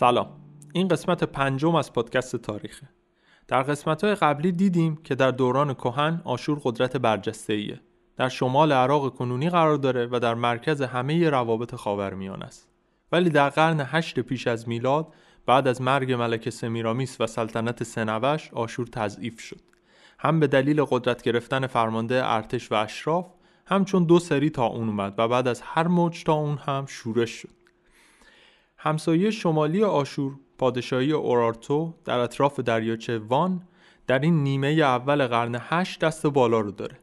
سلام. این قسمت پنجم از پادکست تاریخه. در قسمت های قبلی دیدیم که در دوران کهن آشور قدرت برجسته ایه در شمال عراق کنونی قرار داره و در مرکز همه روابط خاورمیانه است. ولی در قرن هشت پیش از میلاد بعد از مرگ ملکه سمیرامیس و سلطنت سنوش آشور تضعیف شد. هم به دلیل قدرت گرفتن فرمانده ارتش و اشراف همچون دو سری تا اون اومد و بعد از هر موج تا اون هم شورش شد. همسایه شمالی آشور پادشاهی اورارتو در اطراف دریاچه وان در این نیمه اول قرن هشت دست بالا رو داره.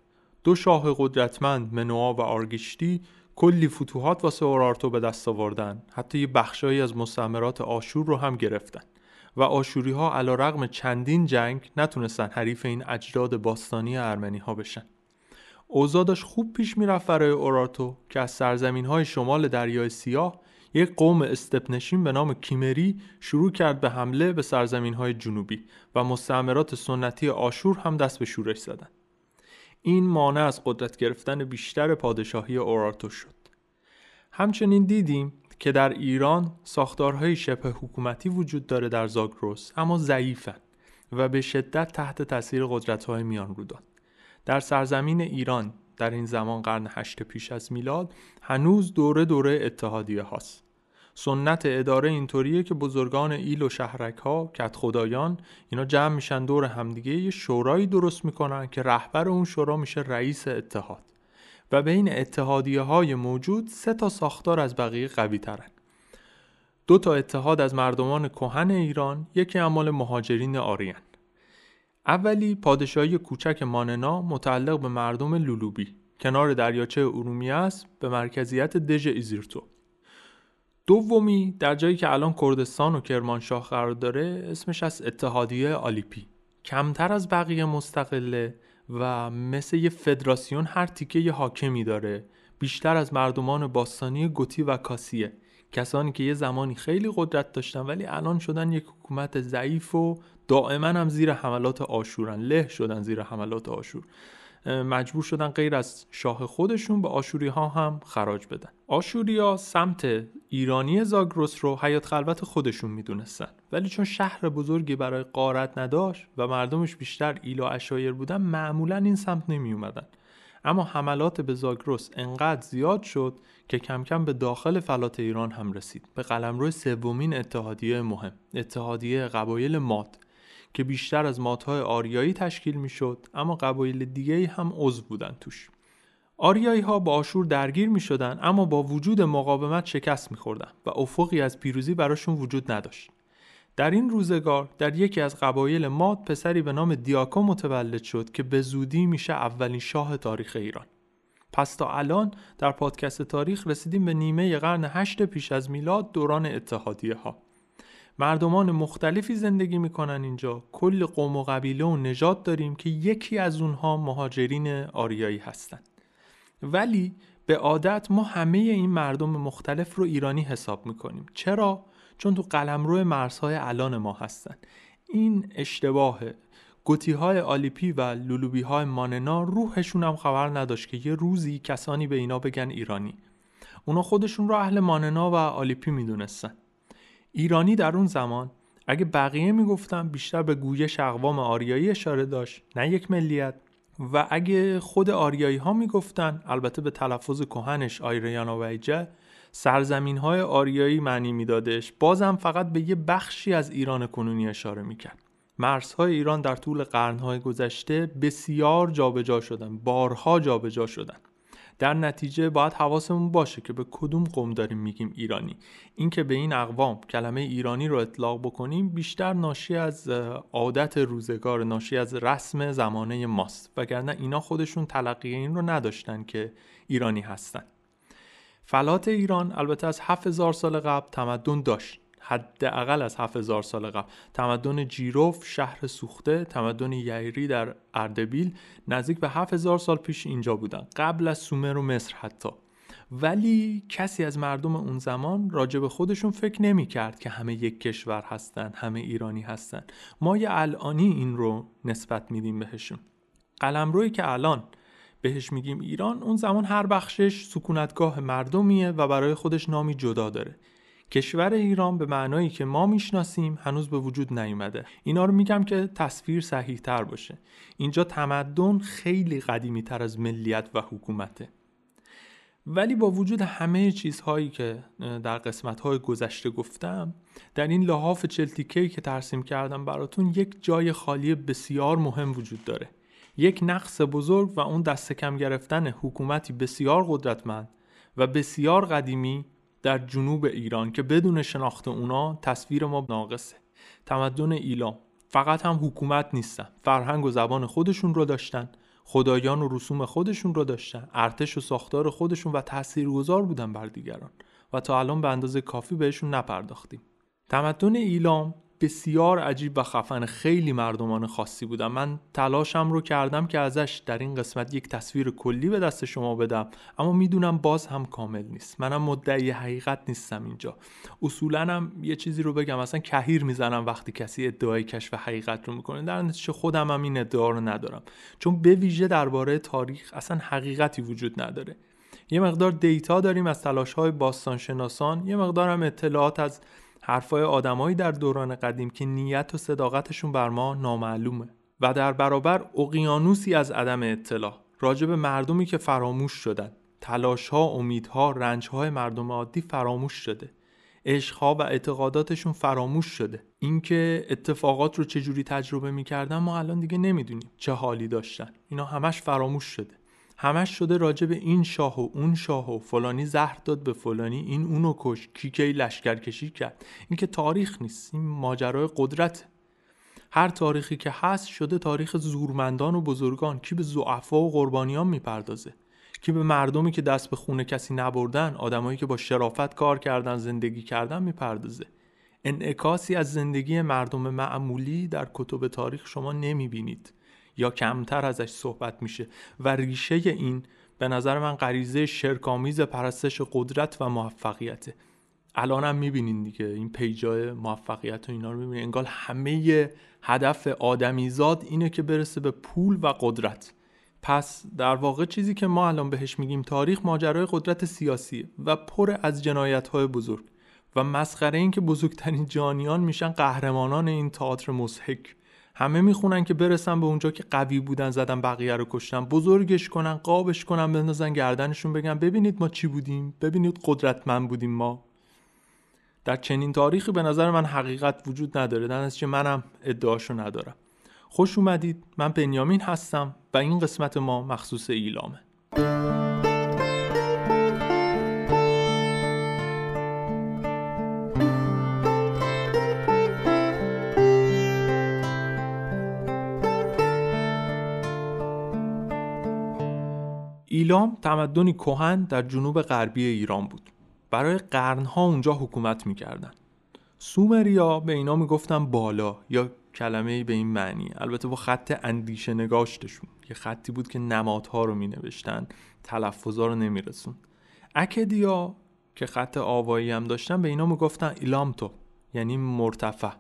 دو شاه قدرتمند منوآ و آرگیشتی کلی فتوحات واسه اورارتو به دست آوردن. حتی یه بخشایی از مستعمرات آشور رو هم گرفتن. و آشوری ها علا رغم چندین جنگ نتونستن حریف این اجداد باستانی ارمنی ها بشن. اوضاع داشت خوب پیش می‌رفت برای اورارتو که از سرزمین های شمال دریای سیاه یک قوم استپنشین به نام کیمری شروع کرد به حمله به سرزمین های جنوبی و مستعمرات سنتی آشور هم دست به شورش زدند. این مانع از قدرت گرفتن بیشتر پادشاهی اورارتو شد. همچنین دیدیم که در ایران ساختارهای شبه حکومتی وجود داره در زاگروس اما ضعیفن و به شدت تحت تاثیر قدرت‌های میان رودان. در سرزمین ایران در این زمان قرن هشت پیش از میلاد هنوز دوره دوره اتحادیه هاست. سنت اداره اینطوریه که بزرگان ایل و شهرک ها کت خدایان اینا جمع میشن دور همدیگه یه شورایی درست می‌کنن که رهبر اون شورا میشه رئیس اتحاد. و بین اتحادیه های موجود سه تا ساختار از بقیه قوی ترن. دو تا اتحاد از مردمان کهن ایران یکی عمال مهاجرین آریان. اولی پادشاهی کوچک ماننا متعلق به مردم لولوبی. کنار دریاچه ارومیه است به مرکزیت دژ ایزیرتو. دومی در جایی که الان کردستان و کرمانشاه قرار داره اسمش از اتحادیه الیپی. کمتر از بقیه مستقله و مثل یه فدراسیون هر تیکه یه حاکمی داره. بیشتر از مردمان باستانی گوتی و کاسیه. کسانی که یه زمانی خیلی قدرت داشتن ولی الان شدن یک حکومت ضعیف و دائما هم زیر حملات آشورن. له شدن زیر حملات آشور. مجبور شدن غیر از شاه خودشون به آشوری ها هم خراج بدن. آشوری ها سمت ایرانی زاگروس رو حیات خلوت خودشون می‌دونستن. ولی چون شهر بزرگی برای غارت نداشت و مردمش بیشتر ایل و عشایر بودن معمولا این سمت نمی اومدن اما حملات به زاگروس انقدر زیاد شد که کم کم به داخل فلات ایران هم رسید. به قلمرو سومین اتحادیه مهم اتحادیه قبایل مات. که بیشتر از ماتهای آریایی تشکیل می شد اما قبایل دیگه هم عضو بودن توش. آریایی ها با آشور درگیر می شدن اما با وجود مقاومت شکست می خوردن و افقی از پیروزی براشون وجود نداشت. در این روزگار در یکی از قبایل ماد پسری به نام دیاکو متولد شد که به زودی میشه اولین شاه تاریخ ایران. پس تا الان در پادکست تاریخ رسیدیم به نیمه قرن هشت پیش از میلاد دوران اتحادیه ها مردمان مختلفی زندگی می‌کنن اینجا. کل قوم و قبیله و نژاد داریم که یکی از اونها مهاجرین آریایی هستند ولی به عادت ما همه این مردم مختلف رو ایرانی حساب می‌کنیم. چرا؟ چون تو قلمرو مرزهای الان ما هستن. این اشتباهه گوتی های الیپی و لولوبی های ماننا روحشون هم خبر نداشت که یه روزی کسانی به اینا بگن ایرانی. اونا خودشون رو اهل ماننا و الیپی می‌دونستن. ایرانی در اون زمان اگه بقیه می‌گفتن بیشتر به گویش اقوام آریایی اشاره داشت نه یک ملیت. و اگه خود آریایی ها می‌گفتن البته به تلفظ کهنش آیریانا وئجه سرزمین های آریایی معنی میدادش. بازم فقط به یه بخشی از ایران کنونی اشاره می‌کرد. مرزهای ایران در طول قرنهای گذشته بسیار جابجا شدن بارها جابجا شدن. در نتیجه باید حواسمون باشه که به کدوم قوم داریم میگیم ایرانی. اینکه به این اقوام کلمه ایرانی رو اطلاق بکنیم بیشتر ناشی از عادت روزگار ناشی از رسم زمانه ماست. وگرنه اینا خودشون تلقی این رو نداشتن که ایرانی هستن. فلات ایران البته از 7000 سال قبل تمدن داشت. حداقل از 7000 سال قبل. تمدن جیروف شهر سوخته تمدن یعیری در اردبیل نزدیک به 7000 سال پیش اینجا بودن. قبل از سومر و مصر حتی. ولی کسی از مردم اون زمان راجع به خودشون فکر نمی کرد که همه یک کشور هستن همه ایرانی هستن. ما یه الانی این رو نسبت میدیم بهشون. قلمرویی که الان بهش میگیم ایران اون زمان هر بخشش سکونتگاه مردمیه و برای خودش نامی جدا داره. کشور ایران به معنایی که ما می‌شناسیم هنوز به وجود نیومده. اینا رو میگم که تصویر صحیح تر باشه. اینجا تمدن خیلی قدیمی تر از ملیت و حکومته. ولی با وجود همه چیزهایی که در قسمتهای گذشته گفتم در این لحاف چلتیکی که ترسیم کردم براتون یک جای خالی بسیار مهم وجود داره. یک نقص بزرگ و اون دست کم گرفتن حکومتی بسیار قدرتمند و بسیار قدیمی در جنوب ایران که بدون شناخت اونا تصویر ما ناقصه. تمدن ایلام فقط هم حکومت نیستن. فرهنگ و زبان خودشون رو داشتن. خدایان و رسوم خودشون رو داشتن. ارتش و ساختار خودشون و تاثیرگذار بودن بر دیگران. و تا الان به اندازه کافی بهشون نپرداختیم. تمدن ایلام بسیار عجیب و خفن خیلی مردمان خاصی بودم. من تلاشم رو کردم که ازش در این قسمت یک تصویر کلی به دست شما بدم. اما می‌دونم باز هم کامل نیست. منم مدعی حقیقت نیستم اینجا. اصولا هم یه چیزی رو بگم. اصلا کهیر می‌زنم وقتی کسی ادعای کشف حقیقت رو می‌کنه. در نتیجه خودم هم این ادعا رو ندارم. چون به ویژه درباره تاریخ اصلا حقیقتی وجود نداره. یه مقدار دیتا داریم از تلاش های باستانشناسان. یه مقدار هم اطلاعات از حرفای آدمایی در دوران قدیم که نیت و صداقتشون بر ما نامعلومه و در برابر اقیانوسی از عدم اطلاع راجع به مردمی که فراموش شدن. تلاشها، امیدها، رنجهای مردم عادی فراموش شده. عشقها و اعتقاداتشون فراموش شده. اینکه اتفاقات رو چجوری تجربه می‌کردن ما الان دیگه نمی‌دونیم چه حالی داشتن. اینا همش فراموش شده. همش شده راجع به این شاه و اون شاه و فلانی زهر داد به فلانی این اونو کش. کی کی لشکر کشی کرد. این که تاریخ نیست این ماجرای قدرت هر تاریخی که هست شده تاریخ زورمندان و بزرگان. کی به زعفا و قربانیان می‌پردازه؟ کی به مردمی که دست به خونه کسی نبردن آدمایی که با شرافت کار کردن زندگی کردن می‌پردازه؟ انعکاسی از زندگی مردم معمولی در کتب تاریخ شما نمی‌بینید. یا کمتر ازش صحبت میشه. و ریشه این به نظر من غریزه شرکامیز پرستش قدرت و موفقیته. الان هم می‌بینین دیگه این پیجای موفقیت و اینا رو می‌بینین. انگار همه هدف آدمیزاد اینه که برسه به پول و قدرت. پس در واقع چیزی که ما الان بهش میگیم تاریخ ماجرای قدرت سیاسی و پر از جنایت های بزرگ. و مسخره این که بزرگترین جانیان میشن قهرمانان این تئاتر مزهک همه می‌خونن که برسن به اونجا که قوی بودن زدن بقیه رو کشتن. بزرگش کنن قابش کنن بندازن گردنشون بگن ببینید ما چی بودیم؟ ببینید قدرتمند بودیم ما. در چنین تاریخی به نظر من حقیقت وجود نداره. در نتیجه منم ادعاشو ندارم. خوش اومدید. من بنیامین هستم و این قسمت ما مخصوص ایلامه. ایلام تمدنی کهن در جنوب غربی ایران بود. برای قرنها اونجا حکومت می‌کردن. سومریا به اینا می‌گفتن بالا یا کلمه به این معنی. البته با خط اندیشه نگاشتشون. یه خطی بود که نمادها رو می نوشتن تلفظا رو نمیرسون. اکدیا که خط آوایی هم داشتن به اینا می‌گفتن ایلامتو یعنی مرتفع.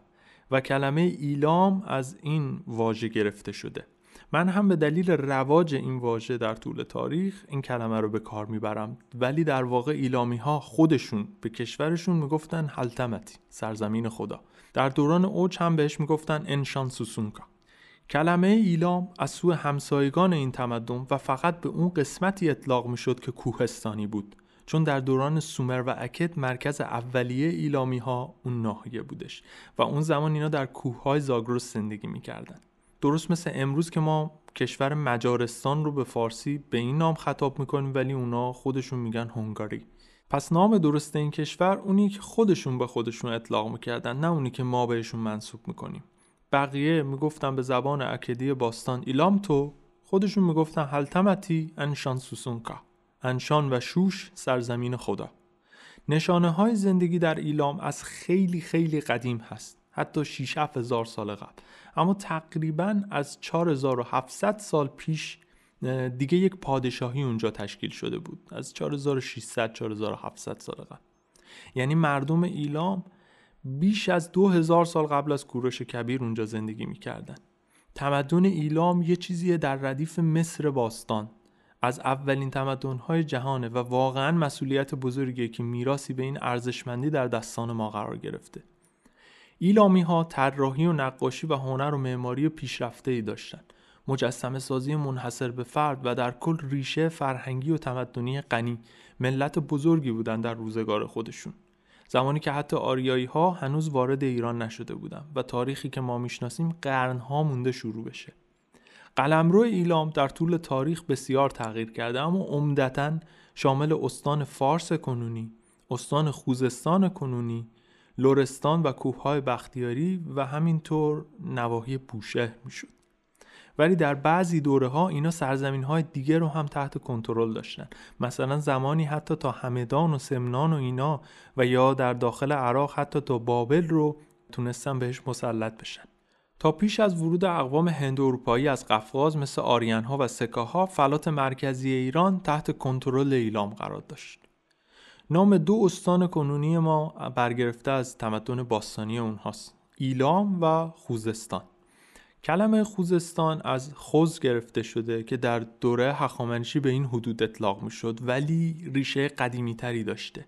و کلمه ایلام از این واژه گرفته شده. من هم به دلیل رواج این واژه در طول تاریخ این کلمه رو به کار می‌برم. ولی در واقع ایلامی ها خودشون به کشورشون می‌گفتن حلتمتی سرزمین خدا. در دوران اوج هم بهش می‌گفتن انشان سوسونکا کلمه ایلام از سوی همسایگان این تمدن و فقط به اون قسمتی اطلاق می‌شد که کوهستانی بود. چون در دوران سومر و اکد مرکز اولیه ایلامی ها اون ناحیه بودش و اون زمان اینا در کوه های زاگرس زندگی می‌کردن. درست مثل امروز که ما کشور مجارستان رو به فارسی به این نام خطاب می‌کنیم ولی اونا خودشون میگن هنگاری. پس نام درست این کشور اونی که خودشون به خودشون اطلاق می‌کردن نه اونی که ما بهشون منصوب می‌کنیم. بقیه می‌گفتن به زبان اکدی باستان ایلام تو خودشون می‌گفتن حلتمتی انشان سوسونکا. انشان و شوش سرزمین خدا. نشانه های زندگی در ایلام از خیلی خیلی قدیم هست. حتی 6 هزار سال قبل. اما تقریبا از 4700 سال پیش دیگه یک پادشاهی اونجا تشکیل شده بود. از 4600 4700 سال قبل. یعنی مردم ایلام بیش از 2000 سال قبل از کوروش کبیر اونجا زندگی می‌کردن. تمدن ایلام یه چیزیه در ردیف مصر باستان. از اولین تمدن‌های جهانه و واقعا مسئولیت بزرگیه که میراسی به این ارزشمندی در دستان ما قرار گرفته. ایلامی ها طراحی و نقاشی و هنر و معماری پیشرفته ای داشتن مجسم سازی منحصر به فرد و در کل ریشه فرهنگی و تمدنی غنی ملت بزرگی بودند در روزگار خودشون. زمانی که حتی آریایی ها هنوز وارد ایران نشده بودند و تاریخی که ما می‌شناسیم قرنها مونده شروع بشه. قلمرو ایلام در طول تاریخ بسیار تغییر کرده اما عمدتا شامل استان فارس کنونی استان خوزستان کنونی لورستان و کوههای بختیاری و همینطور نواحی بوشهر می‌شد. ولی در بعضی دوره ها اینا سرزمین های دیگه رو هم تحت کنترل داشتن. مثلا زمانی حتی تا همدان و سمنان و اینا و یا در داخل عراق حتی تا بابل رو تونستن بهش مسلط بشن. تا پیش از ورود اقوام هند اروپایی از قفقاز مثل آریان ها و سکاها فلات مرکزی ایران تحت کنترل ایلام قرار داشت. نام دو استان کنونی ما برگرفته از تمدن باستانی اونهاست. ایلام و خوزستان. کلمه خوزستان از خوز گرفته شده که در دوره هخامنشی به این حدود اطلاق می شد ولی ریشه قدیمی تری داشته.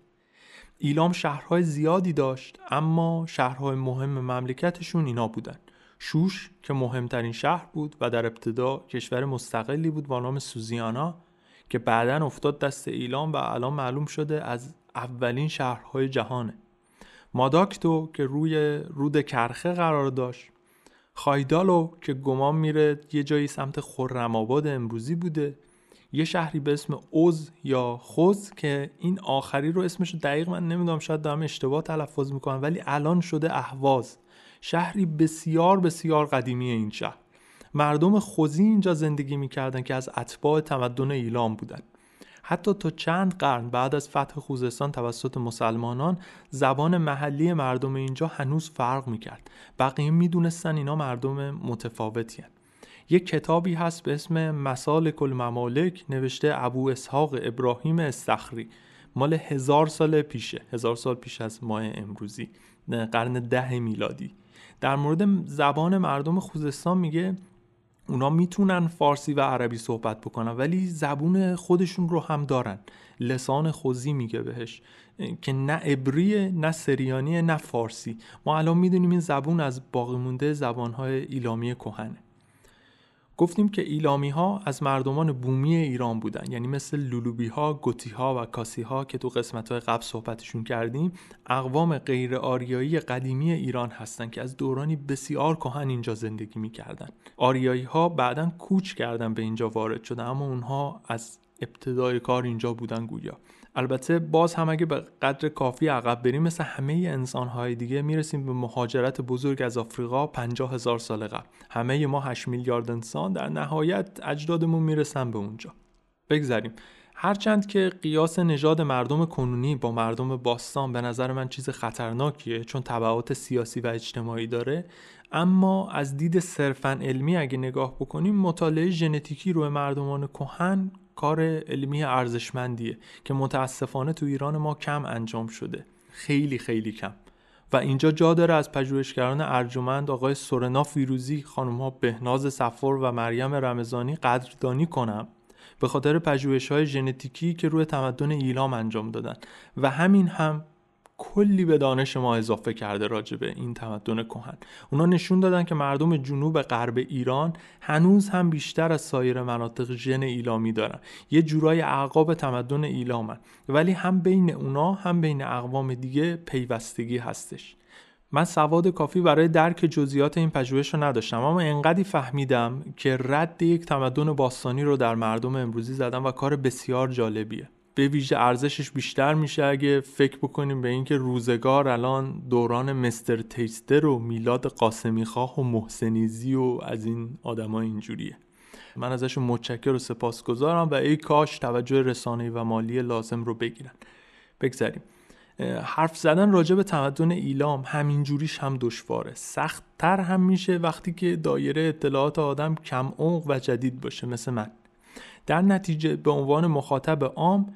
ایلام شهرهای زیادی داشت اما شهرهای مهم مملکتشون اینا بودن. شوش که مهمترین شهر بود و در ابتدا کشور مستقلی بود با نام سوزیانا که بعدا افتاد دست ایلام و الان معلوم شده از اولین شهرهای جهانه. ماداکتو که روی رود کرخه قرار داشت خایدالو که گمان میره یه جایی سمت خرم امروزی بوده یه شهری به اسم اوز یا خوز که این آخری رو اسمش دقیق من نمی‌دونم شاید دارم اشتباه تلفظ می‌کنم ولی الان شده اهواز. شهری بسیار بسیار قدیمی این شهر. مردم خوزی اینجا زندگی می‌کردن که از اتباع تمدن ایلام بودن. حتی تا چند قرن بعد از فتح خوزستان توسط مسلمانان زبان محلی مردم اینجا هنوز فرق می‌کرد. بقیه می‌دونستن اینا مردم متفاوتی هن. یک کتابی هست به اسم مسالک الممالک نوشته ابو اسحاق ابراهیم استخری مال هزار سال پیشه هزار سال پیش از ماه امروزی قرن ده میلادی. در مورد زبان مردم خوزستان میگه اونا می‌تونن فارسی و عربی صحبت بکنن ولی زبون خودشون رو هم دارن. لسان خوزی میگه بهش که نه عبریه نه سریانیه نه فارسی. ما الان می‌دونیم این زبون از باقی مونده زبانهای ایلامی کهنه. گفتیم که ایلامی ها از مردمان بومی ایران بودن یعنی مثل لولوبی ها، گوتی ها و کاسی ها که تو قسمت های قبل صحبتشون کردیم اقوام غیر آریایی قدیمی ایران هستند که از دورانی بسیار کهن اینجا زندگی می‌کردن. آریایی ها بعدا کوچ کردن به اینجا وارد شدن اما اونها از ابتدای کار اینجا بودن گویا. البته باز هم اگه به قدر کافی عقب بریم مثل همه انسانهای دیگه می‌رسیم به مهاجرت بزرگ از آفریقا 50 هزار سال قبل. همه ما 8 میلیارد انسان در نهایت اجدادمون می‌رسن به اونجا. بگذریم. هرچند که قیاس نژاد مردم کنونی با مردم باستان به نظر من چیز خطرناکیه چون تبعات سیاسی و اجتماعی داره اما از دید صرفا علمی اگه نگاه بکنیم مطالعه ژنتیکی روی مردمان کهن کار علمی ارزشمندیه که متاسفانه تو ایران ما کم انجام شده. خیلی خیلی کم. و اینجا جا داره از پژوهشگران ارجمند آقای سورنا فیروزی خانم ها بهناز سفر و مریم رمضانی قدردانی کنم به خاطر پژوهش های ژنتیکی که روی تمدن ایلام انجام دادن. و همین هم کلی به دانش ما اضافه کرده راجع به این تمدن کهن. اونا نشون دادن که مردم جنوب غرب ایران هنوز هم بیشتر از سایر مناطق ژن ایلامی دارن. یه جورای اعقاب تمدن ایلامن. ولی هم بین اونا هم بین اقوام دیگه پیوستگی هستش. من سواد کافی برای درک جزئیات این پژوهش رو نداشتم اما انقدی فهمیدم که رد یک تمدن باستانی رو در مردم امروزی زدم و کار بسیار جالبیه. به ویژه ارزشش بیشتر میشه اگه فکر بکنیم به اینکه روزگار الان دوران مستر تیستر و میلاد قاسمی خواه و محسنیزی و از این آدمای اینجوریه. من ازشون متشکر و سپاسگزارم و ای کاش توجه رسانه‌ای و مالی لازم رو بگیرن. بگذاریم. حرف زدن راجع به تمدن ایلام همینجوریش هم دشواره. سختتر هم میشه وقتی که دایره اطلاعات آدم کم عمق و جدید باشه مثل من. در نتیجه به عنوان مخاطب عام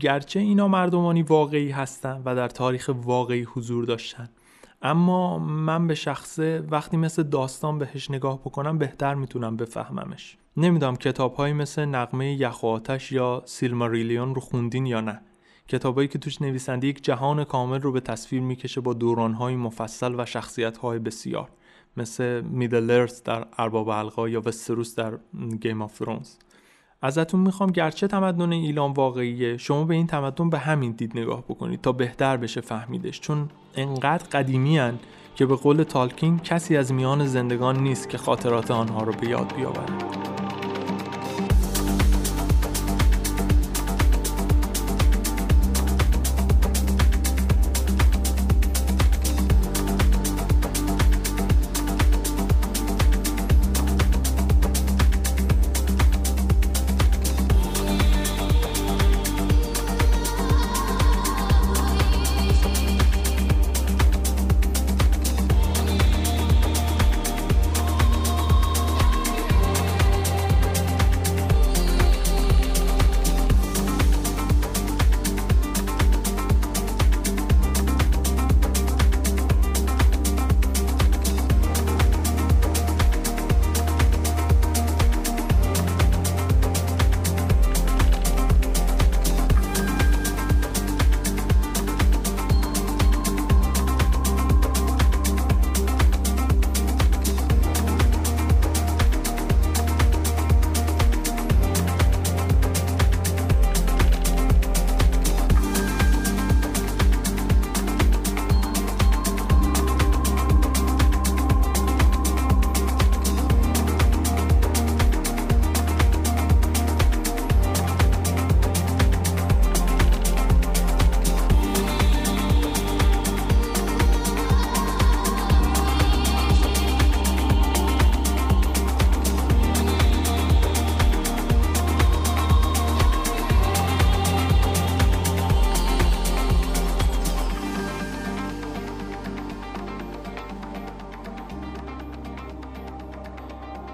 گرچه اینا مردمانی واقعی هستن و در تاریخ واقعی حضور داشتن. اما من به شخصه وقتی مثل داستان بهش نگاه بکنم بهتر می‌تونم بفهممش. نمی‌دونم کتاب هایی مثل نقمه یخ و آتش یا سیلماریلیون رو خوندین یا نه. کتابایی که توش نویسنده یک جهان کامل رو به تصویر می‌کشه با دورانهای مفصل و شخصیت بسیار. مثل میدل در ارباب حلقا یا وستروس در گیم آف فرونز ازتون می‌خوام گرچه تمدن ایلام واقعیه شما به این تمدن به همین دید نگاه بکنید تا بهتر بشه فهمیدش. چون انقدر قدیمی هن که به قول تالکین کسی از میان زندگان نیست که خاطرات آنها رو به یاد بیاورد.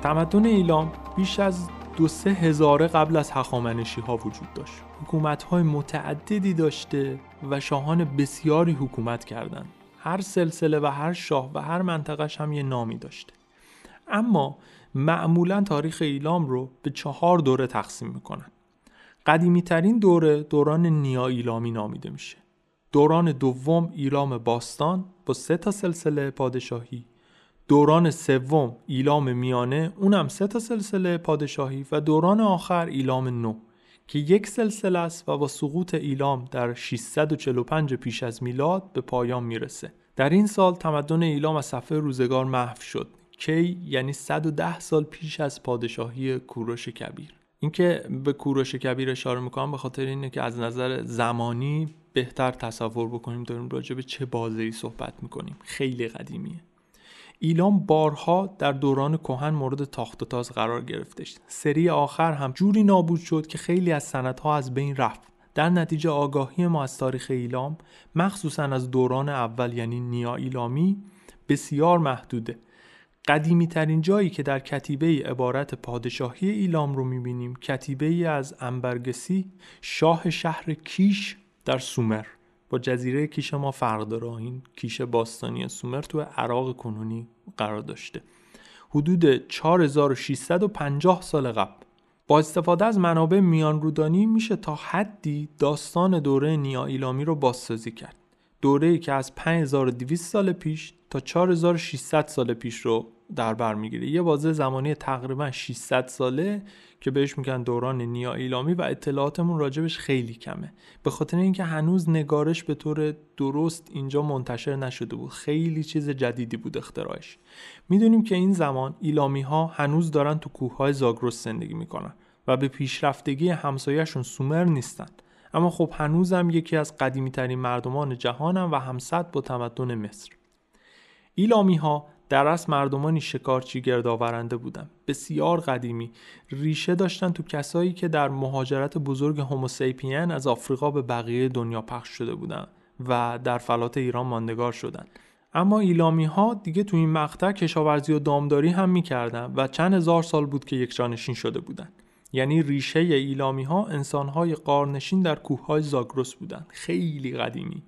تمدن ایلام بیش از دو سه هزاره قبل از هخامنشی ها وجود داشت. حکومت های متعددی داشته و شاهان بسیاری حکومت کردند. هر سلسله و هر شاه و هر منطقهش هم یه نامی داشته. اما معمولا تاریخ ایلام رو به چهار دوره تقسیم می‌کنن. قدیمی ترین دوره دوران نیا ایلامی نامیده میشه. دوران دوم ایلام باستان با سه تا سلسله پادشاهی. دوران سوم ایلام میانه اونم سه تا سلسله پادشاهی و دوران آخر ایلام نو که یک سلسله است و با سقوط ایلام در 645 پیش از میلاد به پایان می‌رسه. در این سال تمدن ایلام از صفحه روزگار محو شد کی یعنی 110 سال پیش از پادشاهی کوروش کبیر. اینکه به کوروش کبیر اشاره می‌کنم به خاطر اینه که از نظر زمانی بهتر تصور بکنیم داریم راجع به چه بازی صحبت می‌کنیم. خیلی قدیمیه. ایلام بارها در دوران کهن مورد تاخت و تاز قرار گرفتش. سری آخر هم جوری نابود شد که خیلی از سندها از بین رفت. در نتیجه آگاهی ما از تاریخ ایلام مخصوصا از دوران اول یعنی نیا ایلامی بسیار محدوده. قدیمی ترین جایی که در کتیبه عبارت پادشاهی ایلام رو می‌بینیم کتیبه ای از انبرگسی شاه شهر کیش در سومر. با جزیره کیش ما فرق داره. این کیش باستانی سومر تو عراق کنونی قرار داشته. حدود 4650 سال قبل. با استفاده از منابع میان رودانی میشه تا حدی داستان دوره نیا ایلامی رو بازسازی کرد. دوره ای که از 5200 سال پیش تا 4600 سال پیش رو در بر می‌گیره. یه بازه زمانی تقریبا 600 ساله که بهش میگن دوران نیا ایلامی و اطلاعاتمون راجبش خیلی کمه. به خاطر اینکه هنوز نگارش به طور درست اینجا منتشر نشده بود. خیلی چیز جدیدی بود اختراعش. می‌دونیم که این زمان ایلامی ها هنوز دارن تو کوه های زاگرس زندگی می‌کنن و به پیشرفتگی همسایهشون سومر نیستن اما خب هنوزم یکی از قدیمی ترین مردمان جهانن و همسط با تمدن مصر. ایلامی ها در اصل مردمانی شکارچی گردآورنده بودن. بسیار قدیمی. ریشه داشتن تو کسایی که در مهاجرت بزرگ هوموسیپین از آفریقا به بقیه دنیا پخش شده بودن و در فلات ایران ماندگار شدن. اما ایلامی ها دیگه تو این مقطع کشاورزی و دامداری هم می‌کردن و چند هزار سال بود که یک جانشین شده بودن. یعنی ریشه ایلامی ها انسان های قارنشین در کوه های زاگرس بودن. خیلی قدیمی.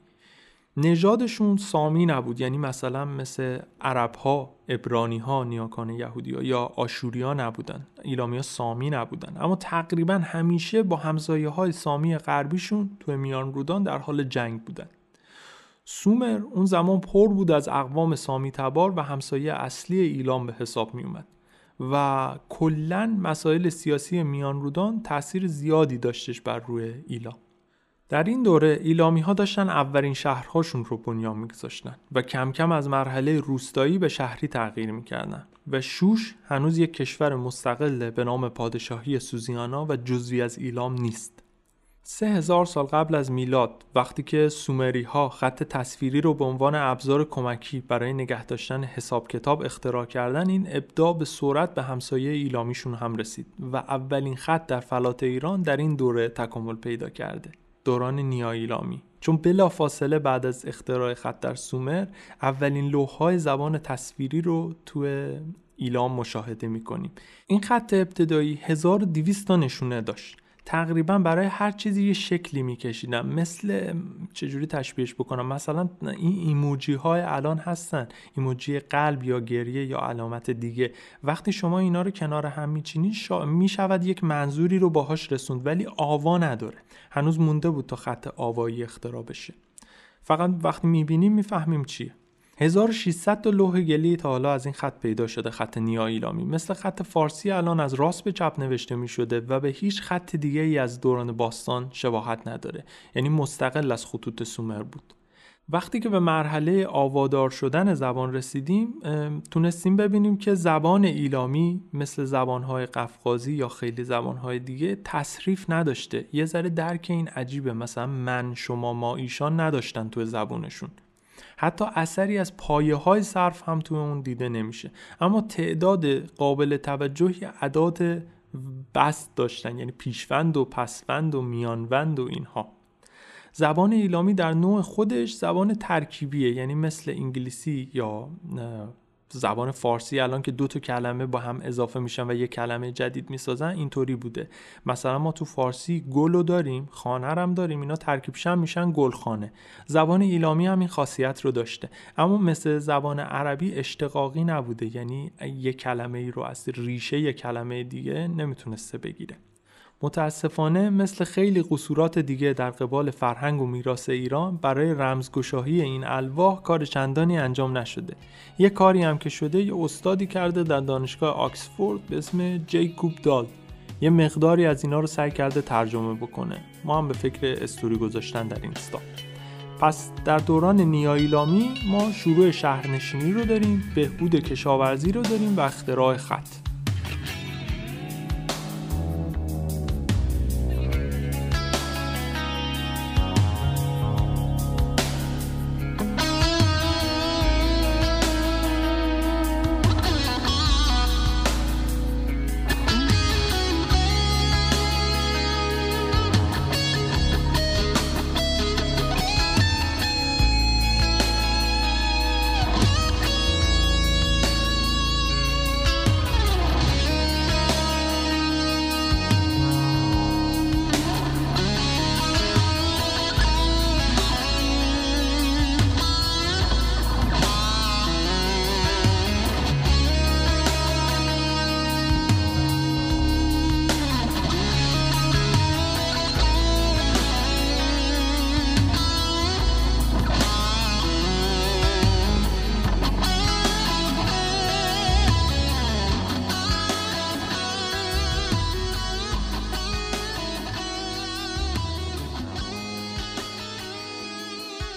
نژادشون سامی نبود. یعنی مثلا مثل عرب ها ابرانی ها نیاکان یهودی ها یا آشوری ها نبودن. ایلامی ها سامی نبودن. اما تقریبا همیشه با همزایه های سامی غربیشون تو میان رودان در حال جنگ بودن. سومر اون زمان پر بود از اقوام سامی تبار و همسایه اصلی ایلام به حساب می اومد و کلا مسائل سیاسی میان رودان تاثیر زیادی داشتش بر روی ایلام. در این دوره ایلامی ها داشتن اولین شهرهاشون رو بنیان میگذاشتن و کم کم از مرحله روستایی به شهری تغییر می‌کردن و شوش هنوز یک کشور مستقل به نام پادشاهی سوزیانا و جزوی از ایلام نیست. سه هزار سال قبل از میلاد وقتی که سومری ها خط تصویری رو به عنوان ابزار کمکی برای نگه داشتن حساب کتاب اختراع کردن این ابداع به صورت به همسایه ایلامیشون هم رسید و اولین خط در فلات ایران در این دوره تکامل پیدا کرده. دوران نیا ایلامی چون بلا فاصله بعد از اختراع خط در سومر اولین لوحهای زبان تصویری رو تو ایلام مشاهده می‌کنیم. این خط ابتدایی 1200 تا نشونه داشت. تقریبا برای هر چیزی یه شکلی میکشیدم. مثل چجوری تشبیهش بکنم؟ مثلا این ایموجی های الان هستن. ایموجی قلب یا گریه یا علامت دیگه. وقتی شما اینا رو کنار هم میچینید شا... می‌شود یک منظوری رو باهاش رسوند ولی آوا نداره. هنوز مونده بود تا خط آوایی اختراع بشه. فقط وقتی می‌بینیم می‌فهمیم چیه. 1600 تا لوح گلی تا حالا از این خط پیدا شده خط نیا ایلامی مثل خط فارسی الان از راست به چپ نوشته می شده و به هیچ خط دیگه ای از دوران باستان شباهت نداره. یعنی مستقل از خطوط سومر بود. وقتی که به مرحله آوادار شدن زبان رسیدیم تونستیم ببینیم که زبان ایلامی مثل زبانهای قفقازی یا خیلی زبانهای دیگه تصریف نداشته. یه ذره درک این عجیبه. مثلا من شما ما ایشان نداشتن تو زبانشون حتی اثری از پایه های صرف هم توی اون دیده نمیشه. اما تعداد قابل توجهی عدات بست داشتن یعنی پیشوند و پسوند و میانوند و اینها. زبان ایلامی در نوع خودش زبان ترکیبیه یعنی مثل انگلیسی یا زبان فارسی الان که دو تا کلمه با هم اضافه میشن و یک کلمه جدید می‌سازن اینطوری بوده. مثلا ما تو فارسی گلو داریم خانه هم داریم اینا ترکیبشن میشن گلخانه. زبان ایلامی هم این خاصیت رو داشته. اما مثل زبان عربی اشتقاقی نبوده. یعنی یک کلمه ای رو از ریشه یک کلمه دیگه نمی‌تونسته بگیره. متاسفانه مثل خیلی قصورات دیگه در قبال فرهنگ و میراث ایران برای رمزگشاهی این الواح کار چندانی انجام نشده. یه کاری هم که شده یه استادی کرده در دانشگاه آکسفورد به اسم جیکوب دال. یه مقداری از اینا رو سعی کرده ترجمه بکنه. ما هم به فکر استوری گذاشتن در این استاد. پس در دوران نیایلامی ما شروع شهرنشینی رو داریم بهبود کشاورزی رو داریم و اختراع خط.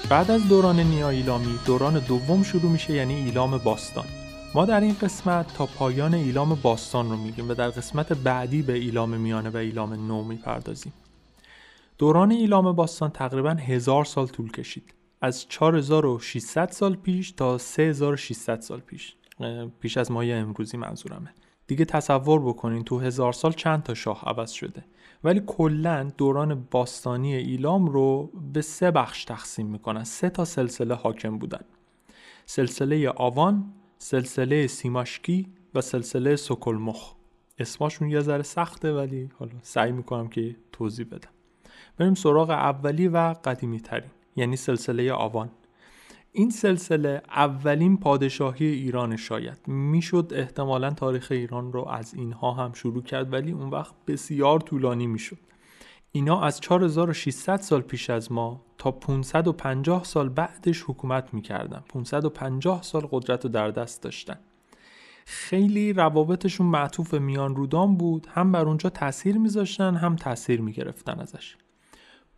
بعد از دوران نیا ایلامی دوران دوم شروع میشه یعنی ایلام باستان. ما در این قسمت تا پایان ایلام باستان رو میگیم و در قسمت بعدی به ایلام میانه و ایلام نو می‌پردازیم. دوران ایلام باستان تقریبا هزار سال طول کشید. از 4600 سال پیش تا 3600 سال پیش. پیش از مایه امروزی منظورمه. دیگه تصور بکنین تو هزار سال چند تا شاه عوض شده؟ ولی کلا دوران باستانی ایلام رو به سه بخش تقسیم می‌کنن. سه تا سلسله حاکم بودن. سلسله آوان سلسله سیماشکی و سلسله سکلمخ. اسماشون یه ذره سخته ولی حالا سعی می‌کنم که توضیح بدم. بریم سراغ اولی و قدیمی ترین یعنی سلسله آوان. این سلسله اولین پادشاهی ایران شاید. می‌شد احتمالا تاریخ ایران رو از اینها هم شروع کرد ولی اون وقت بسیار طولانی می‌شد. اینا از 4600 سال پیش از ما تا 550 سال بعدش حکومت می‌کردن. 550 سال قدرت رو در دست داشتن. خیلی روابطشون معطوف میان رودان بود هم بر اونجا تاثیر میذاشتن هم تاثیر می‌گرفتن ازش.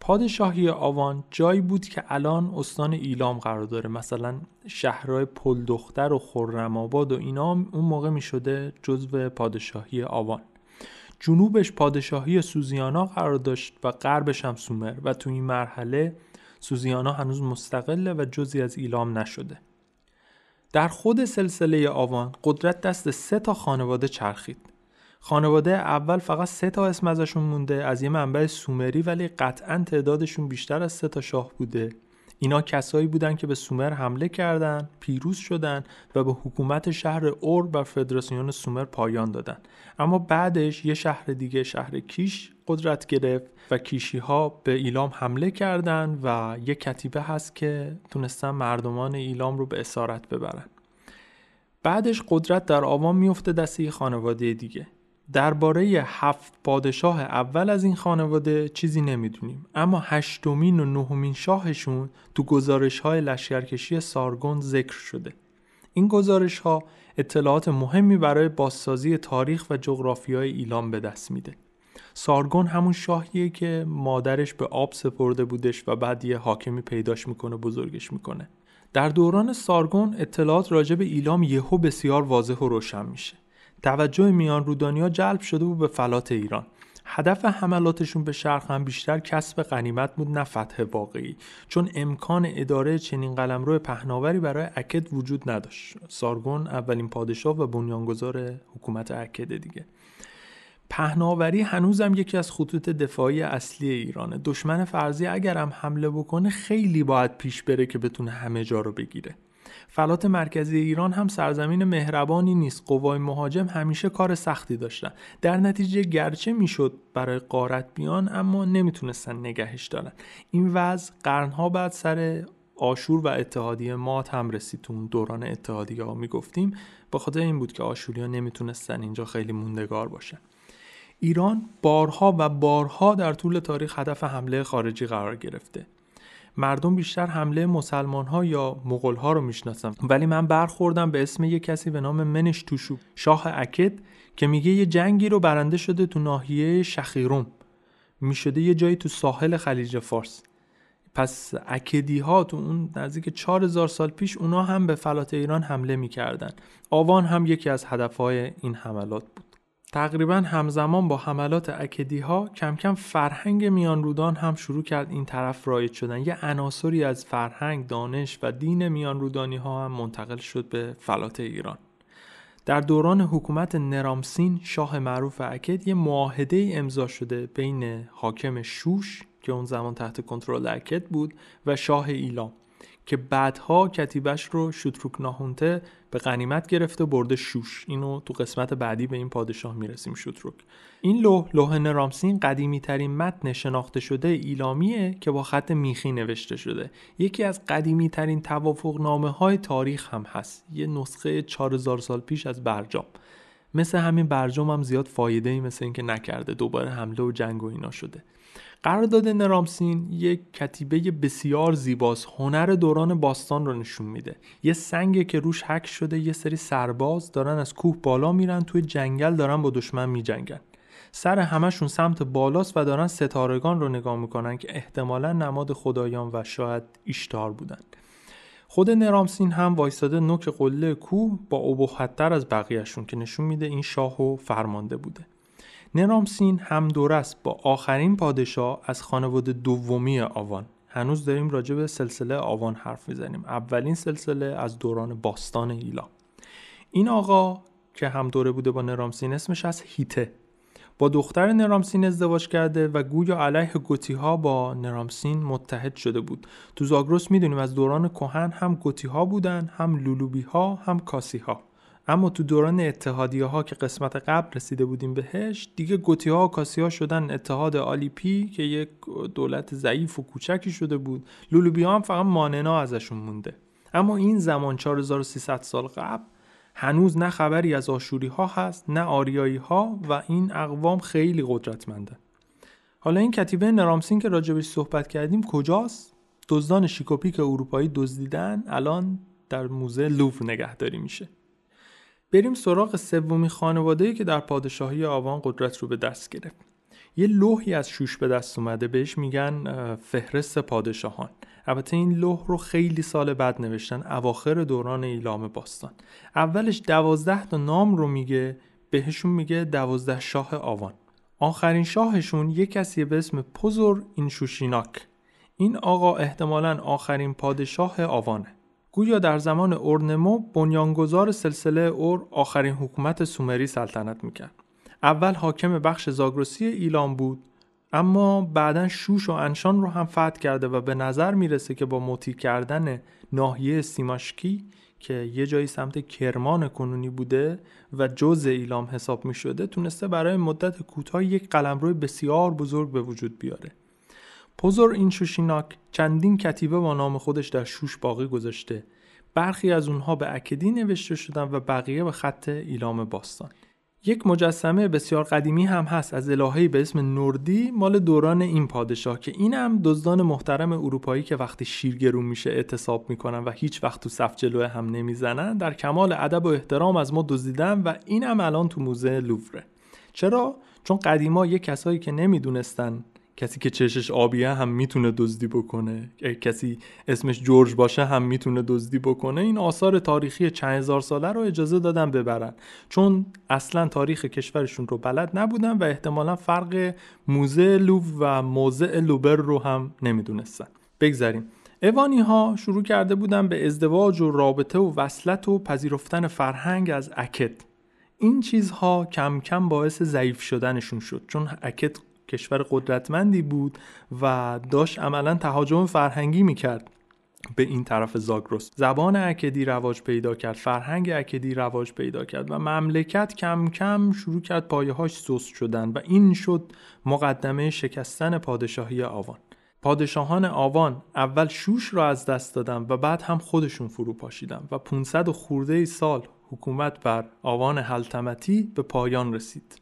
پادشاهی آوان جایی بود که الان استان ایلام قرار داره. مثلا شهرهای پلدختر و خرم‌آباد و اینا اون موقع می شده جزو پادشاهی آوان. جنوبش پادشاهی سوزیانا قرار داشت و غربش هم سومر و تو این مرحله سوزیانا هنوز مستقله و جزی از ایلام نشده. در خود سلسله آوان قدرت دست سه تا خانواده چرخید. خانواده اول فقط سه تا اسم ازشون مونده. از یه منبع سومری ولی قطعا تعدادشون بیشتر از سه تا شاه بوده. اینا کسایی بودن که به سومر حمله کردند، پیروز شدن و به حکومت شهر اور و فدراسیون سومر پایان دادن. اما بعدش یه شهر دیگه شهر کیش قدرت گرفت و کیشی ها به ایلام حمله کردند و یه کتیبه هست که تونستن مردمان ایلام رو به اسارت ببرن. بعدش قدرت در آوان میفته دست خانواده دیگه. درباره هفت پادشاه اول از این خانواده چیزی نمی‌دونیم. اما هشتمین و نهمین شاهشون تو گزارش های لشکرکشی سارگون ذکر شده. این گزارش ها اطلاعات مهمی برای بازسازی تاریخ و جغرافیای ایلام به دست میده. سارگون همون شاهیه که مادرش به آب سپرده بودش و بعد یه حاکمی پیداش می‌کنه بزرگش می‌کنه. در دوران سارگون اطلاعات راجع به ایلام یهو بسیار واضح و روشن میشه. توجه میان رودانیا جلب شده بود به فلات ایران. هدف حملاتشون به شرق هم بیشتر کسب غنیمت بود نه فتح واقعی. چون امکان اداره چنین قلمرو پهناوری برای اکد وجود نداشت. سارگون اولین پادشاه و بنیانگذار حکومت اکد دیگه. پهناوری هنوزم یکی از خطوط دفاعی اصلی ایرانه. دشمن فرضی اگرم حمله بکنه خیلی باید پیش بره که بتونه همه جا رو بگیره. فلات مرکزی ایران هم سرزمین مهربانی نیست. قوای مهاجم همیشه کار سختی داشتن. در نتیجه گرچه می‌شد برای قارت بیان اما نمی‌تونستن نگهش دارن. این وضع قرنها بعد سر آشور و اتحادیه مات هم رسید. تو دوران اتحادیه ها می‌گفتیم. به خاطر این بود که آشوریا نمی‌تونستن اینجا خیلی موندگار باشن. ایران بارها و بارها در طول تاریخ هدف حمله خارجی قرار گرفته. مردم بیشتر حمله مسلمان ها یا مغول ها رو می‌شناسن. ولی من برخوردم به اسم یه کسی به نام منش توشو شاه اکد که میگه یه جنگی رو برنده شده تو ناحیه شخیروم. می‌شده یه جایی تو ساحل خلیج فارس. پس اکدی ها تو اون نزدیک 4000 سال پیش اونا هم به فلات ایران حمله می‌کردن. آوان هم یکی از هدفهای این حملات بود. تقریبا همزمان با حملات اکدی ها کم کم فرهنگ میان رودان هم شروع کرد این طرف رایج شدن. یه عناصری از فرهنگ، دانش و دین میان رودانی ها هم منتقل شد به فلات ایران. در دوران حکومت نرامسین شاه معروف اکد یه معاهده امضا شده بین حاکم شوش که اون زمان تحت کنترل اکد بود و شاه ایلام. که بعدها کتیبش رو شوتروک ناهونته به غنیمت گرفته برده شوش. اینو تو قسمت بعدی به این پادشاه می‌رسیم شوتروک این لوح لوح نرامسین قدیمی ترین متن شناخته شده ایلامیه که با خط میخی نوشته شده. یکی از قدیمی ترین توافق نامه های تاریخ هم هست. یه نسخه 4000 سال پیش از برجام. مثل همین برجام هم زیاد فایده ای مثل اینکه نکرده دوباره حمله و جنگ و اینا شده. قرارداد نرامسین یک کتیبه بسیار زیباست. هنر دوران باستان رو نشون میده. یه سنگ که روش حک شده یه سری سرباز دارن از کوه بالا میرن توی جنگل دارن با دشمن میجنگن. سر همشون سمت بالاست و دارن ستارگان رو نگاه می‌کنن که احتمالا نماد خدایان و شاید ایشتار بودن. خود نرامسین هم وایستاده نوک قله کوه با ابهتتر از بقیهشون که نشون میده این شاه و فرمانده بوده. نرامسین هم است با آخرین پادشاه از خانواده دومی آوان. هنوز داریم راجع به سلسله آوان حرف می‌زنیم. اولین سلسله از دوران باستان ایلا. این آقا که هم دوره بوده با نرامسین اسمش از هیته. با دختر نرامسین ازدواج کرده و گویا علیه گوتی ها با نرامسین متحد شده بود. تو زاگرس می‌دونیم از دوران کهن هم گوتی ها بودن هم لولوبی ها هم کاسی ها اما تو دوران اتحادیه ها که قسمت قبل رسیده بودیم بهش دیگه گوتی ها و کاسی ها شدن اتحاد آلیپی که یک دولت ضعیف و کوچکی شده بود. لولوبی ها هم فقط ماننا ازشون مونده. اما این زمان 4300 سال قبل هنوز نه خبری از آشوری ها هست نه آریایی ها و این اقوام خیلی قدرتمنده. حالا این کتیبه نرامسین که راجبش صحبت کردیم کجاست؟ دزدان شیکوپیک اروپایی دزدیدن الان در موزه لوور نگهداری میشه. بریم سراغ سومی خانواده که در پادشاهی آوان قدرت رو به دست گرفت. یه لوحی از شوش به دست اومده بهش میگن فهرست پادشاهان. البته این لوح رو خیلی سال بعد نوشتن اواخر دوران ایلام باستان. اولش دوازده تا نام رو میگه بهشون میگه دوازده شاه آوان. آخرین شاهشون یه کسی به اسم پوزور اینشوشیناک. این آقا احتمالا آخرین پادشاه آوانه. گویا در زمان اورنمو بنیانگذار سلسله اور آخرین حکومت سومری سلطنت می‌کرد. اول حاکم بخش زاگرسی ایلام بود اما بعدا شوش و انشان رو هم فتح کرده و به نظر می‌رسه که با مطیع کردن ناحیه سیماشکی که یه جایی سمت کرمان کنونی بوده و جز ایلام حساب می شده تونسته برای مدت کوتاه یک قلمرو بسیار بزرگ به وجود بیاره. پوزور این شوشیناک چندین کتیبه با نام خودش در شوش باقی گذاشته. برخی از اونها به اکدی نوشته شدن و بقیه به خط ایلام باستان. یک مجسمه بسیار قدیمی هم هست از الههی به اسم نوردی مال دوران این پادشاه که این هم دزدان محترم اروپایی که وقتی شیرگرون میشه اعتصاب می‌کنن و هیچ وقت تو صف جلوه هم نمی‌زنن در کمال ادب و احترام از ما دزدیدن و این هم الان تو موزه لووره. چرا؟ چون قدیما یه کسایی که نمی‌دونستن کسی که چشش آبیه هم می‌تونه دزدی بکنه. کسی اسمش جورج باشه هم می‌تونه دزدی بکنه. این آثار تاریخی چند هزار ساله رو اجازه دادن ببرن. چون اصلا تاریخ کشورشون رو بلد نبودن و احتمالا فرق موزه لوو و موزه لوبر رو هم نمی‌دونستن. بگذاریم. اوانی ها شروع کرده بودن به ازدواج و رابطه و وصلت و پذیرفتن فرهنگ از اکد این چیزها کم کم باعث ضعیف شدنشون شد. چون اکد کشور قدرتمندی بود و داشت عملا تهاجم فرهنگی می‌کرد به این طرف زاگرس. زبان اکدی رواج پیدا کرد فرهنگ اکدی رواج پیدا کرد و مملکت کم کم شروع کرد پایه هاش سست شدن و این شد مقدمه شکستن پادشاهی آوان. پادشاهان آوان اول شوش را از دست دادن و بعد هم خودشون فرو پاشیدن و 500 خورده سال حکومت بر آوان حلتمتی به پایان رسید.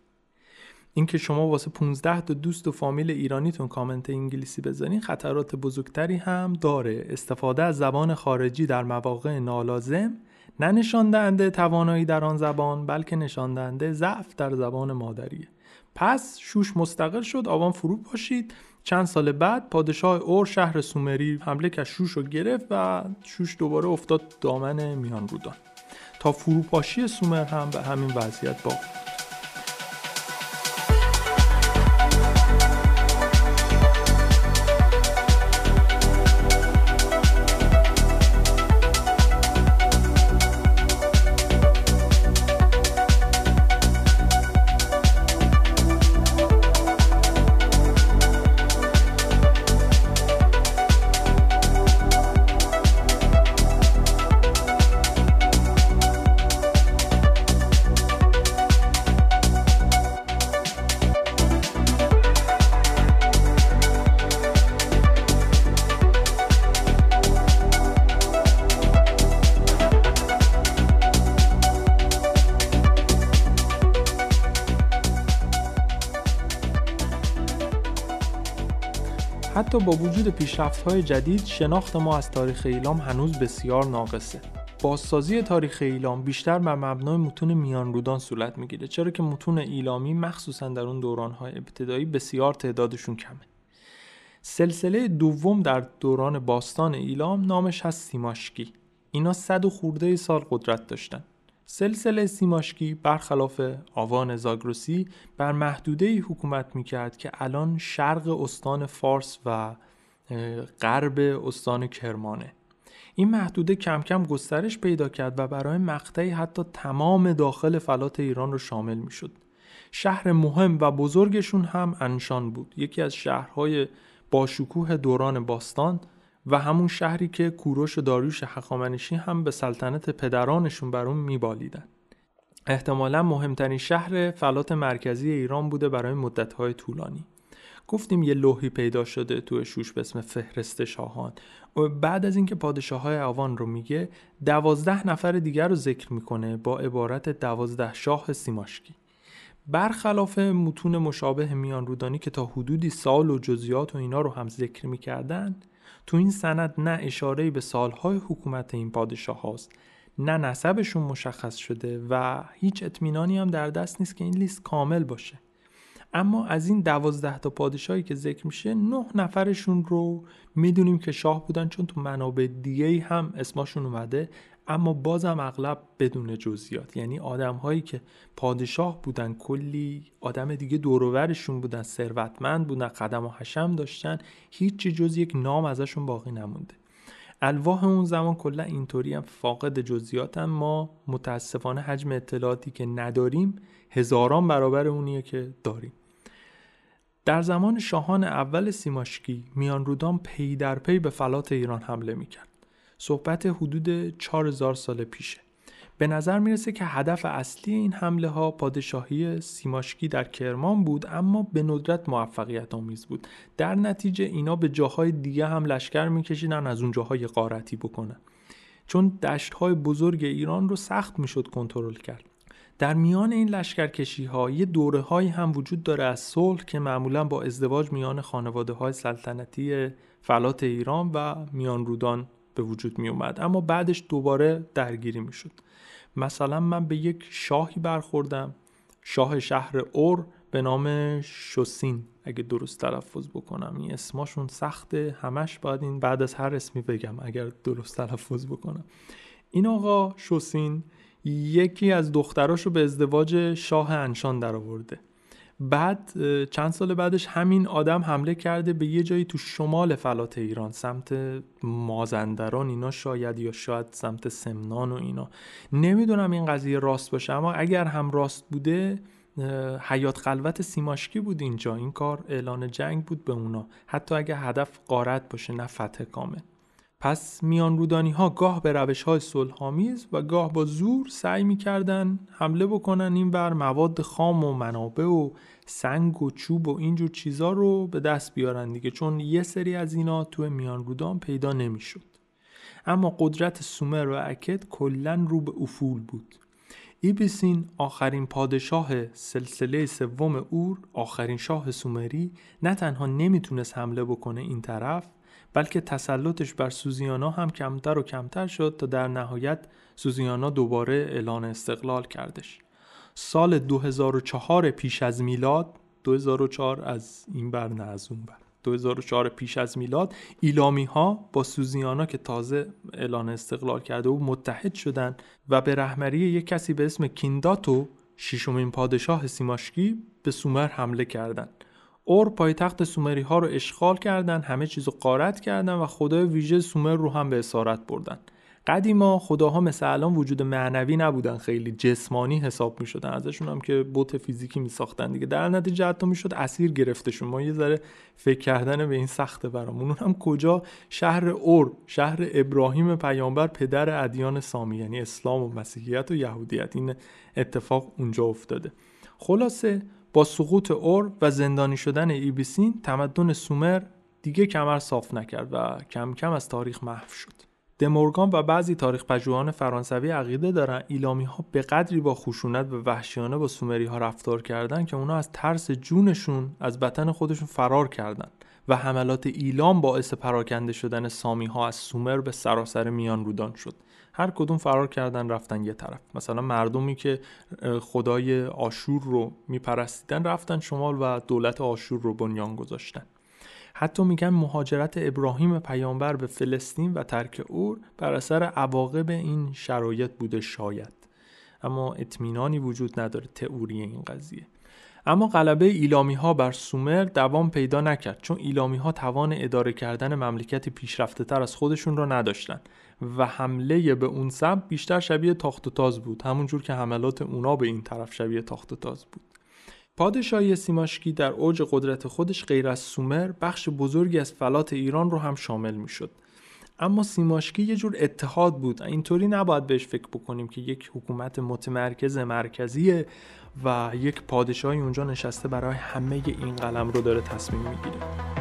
اینکه شما واسه 15 تا دوست و فامیل ایرانیتون کامنت انگلیسی بزنین خطرات بزرگتری هم داره. استفاده از زبان خارجی در مواقع نالازم نه نشان دهنده توانایی در آن زبان بلکه نشان دهنده ضعف در زبان مادریه پس شوش مستقل شد آوان فرو پاشید. چند سال بعد پادشاه اور شهر سومری حمله که شوش رو گرفت و شوش دوباره افتاد دامن میان رودان تا فروپاشی سومر هم به همین وضعیت باقی. پیشرفت های جدید شناخت ما از تاریخ ایلام هنوز بسیار ناقصه. بازسازی تاریخ ایلام بیشتر بر مبنای متون میان رودان صورت می‌گیره چرا که متون ایلامی مخصوصا در اون دورانهای ابتدایی بسیار تعدادشون کمه. سلسله دوم در دوران باستان ایلام نامش هست سیماشکی. اینا صد و خورده سال قدرت داشتن. سلسله سیماشکی برخلاف آوان زاگروسی بر محدوده حکومت می‌کرد که الان شرق استان فارس و غرب استان کرمانه. این محدوده کم کم گسترش پیدا کرد و برای مقطعی حتی تمام داخل فلات ایران رو شامل می شد. شهر مهم و بزرگشون هم انشان بود. یکی از شهرهای باشکوه دوران باستان و همون شهری که کوروش و داریوش حقامنشی هم به سلطنت پدرانشون بر اون میبالیدن. احتمالا مهمترین شهر فلات مرکزی ایران بوده برای مدتهای طولانی. گفتیم یه لوحی پیدا شده تو شوش به اسم فهرست شاهان. و بعد از اینکه پادشاه های آوان رو میگه دوازده نفر دیگر رو ذکر می‌کنه با عبارت دوازده شاه سیماشکی. برخلاف متون مشابه میان رودانی که تا حدودی سال و جزیات و اینا رو هم ذکر می‌کردن تو این سند نه اشاره به سالهای حکومت این پادشاه هاست نه نسبشون مشخص شده و هیچ اطمینانی هم در دست نیست که این لیست کامل باشه. اما از این دوازده تا پادشاهی که ذکر میشه نه نفرشون رو می‌دونیم که شاه بودن چون تو منابع دیگه هم اسمشون اومده اما بازم اغلب بدون جزئیات. یعنی آدم هایی که پادشاه بودن کلی آدم دیگه دوروورشون بودن ثروتمند بودن قدم و حشم داشتن هیچی جز یک نام ازشون باقی نمونده. الواح اون زمان کلا اینطوری هم فاقد جزئیات ما متاسفانه حجم اطلاعاتی که نداریم هزاران برابر اونیه که داریم. در زمان شاهان اول سیماشکی میان رودان پی در پی به فلات ایران حمله می‌کرد. صحبت حدود 4000 سال پیشه. به نظر می‌رسه که هدف اصلی این حمله ها پادشاهی سیماشکی در کرمان بود اما به ندرت موفقیت آمیز بود. در نتیجه اینا به جاهای دیگه هم لشکر میکشیدن از اون جاهای قارتی بکنن. چون دشت های بزرگ ایران رو سخت می‌شد کنترل کرد. در میان این لشکرکشی ها یه دوره هایی هم وجود داره از صلح که معمولا با ازدواج میان خانواده های سلطنتی فلات ایران و میان رودان به وجود می اومد اما بعدش دوباره درگیری می شد مثلا من به یک شاهی برخوردم شاه شهر اور به نام شوسین اگه درست تلفظ بکنم. این اسماشون سخته همش باید این بعد از هر اسمی بگم اگر درست تلفظ بکنم. این آقا شوسین یکی از دختراشو به ازدواج شاه انشان درآورده. بعد چند سال بعدش همین آدم حمله کرده به یه جایی تو شمال فلات ایران سمت مازندران اینا شاید یا شاید سمت سمنان و اینا. نمی‌دونم این قضیه راست باشه اما اگر هم راست بوده حیات خلوت سیماشکی بود اینجا. این کار اعلان جنگ بود به اونا. حتی اگر هدف قارت باشه نه فتح کامل پس میان رودانی ها گاه به روش های صلحآمیز و گاه با زور سعی می‌کردن حمله بکنن این بر مواد خام و منابع و سنگ و چوب و اینجور چیزا رو به دست بیارن دیگه چون یه سری از اینا تو میان رودان پیدا نمی‌شد. اما قدرت سومر و اکد کلا رو به افول بود. ایبیسین آخرین پادشاه سلسله سوم اور آخرین شاه سومری نه تنها نمی‌تونست حمله بکنه این طرف بلکه تسلطش بر سوزیانا هم کمتر و کمتر شد تا در نهایت سوزیانا دوباره اعلان استقلال کردش. سال 2004 پیش از میلاد 2004 از این بر نه از اون بر. 2004 پیش از میلاد ایلامی ها با سوزیانا که تازه اعلان استقلال کرده و متحد شدن و به رهبری یک کسی به اسم کینداتو ششمین پادشاه سیماشکی به سومر حمله کردند. اور پایتخت سومری ها رو اشغال کردن همه چیز رو قارت کردن و خدای ویژه سومر رو هم به اسارت بردن. قدیما خداها مثل الان وجود معنوی نبودن خیلی جسمانی حساب می شدن ازشون هم که بوت فیزیکی می ساختن دیگه. در نتیجه حتی می شد اسیر گرفتشون. ما یه ذره فکر کردن به این سخته برامون. هم کجا؟ شهر اور شهر ابراهیم پیامبر پدر ادیان سامی یعنی اسلام و مسیحیت و یهودیت. این اتفاق اونجا افتاده. خلاصه با سقوط اور و زندانی شدن ایبیسین تمدن سومر دیگه کمر صاف نکرد و کم کم از تاریخ محو شد. دمورگان و بعضی تاریخ پژوهان فرانسوی عقیده دارن ایلامی ها به قدری با خشونت و وحشیانه با سومری ها رفتار کردن که اونا از ترس جونشون از بطن خودشون فرار کردند و حملات ایلام باعث پراکنده شدن سامی ها از سومر به سراسر میان رودان شد هر کدوم فرار کردن رفتن یه طرف. مثلا مردمی که خدای آشور رو میپرستیدن رفتن شمال و دولت آشور رو بنیان گذاشتن. حتی میگن مهاجرت ابراهیم پیامبر به فلسطین و ترک اور بر اثر عواقب این شرایط بوده شاید. اما اطمینانی وجود نداره تئوری این قضیه. اما غلبه ایلامی ها بر سومر دوام پیدا نکرد چون ایلامی ها توان اداره کردن مملکتی پیشرفته تر از خودشون را نداشتند و حمله به اون سب بیشتر شبیه تاخت و تاز بود. همونجور که حملات اونا به این طرف شبیه تاخت و تاز بود. پادشاهی سیماشکی در اوج قدرت خودش غیر از سومر بخش بزرگی از فلات ایران رو هم شامل می شد. اما سیماشکی یه جور اتحاد بود. اینطوری نباید بهش فکر بکنیم که یک حکومت متمرکز مرکزیه و یک پادشاهی اونجا نشسته برای همه این قلم رو داره تصمیم می‌گیره.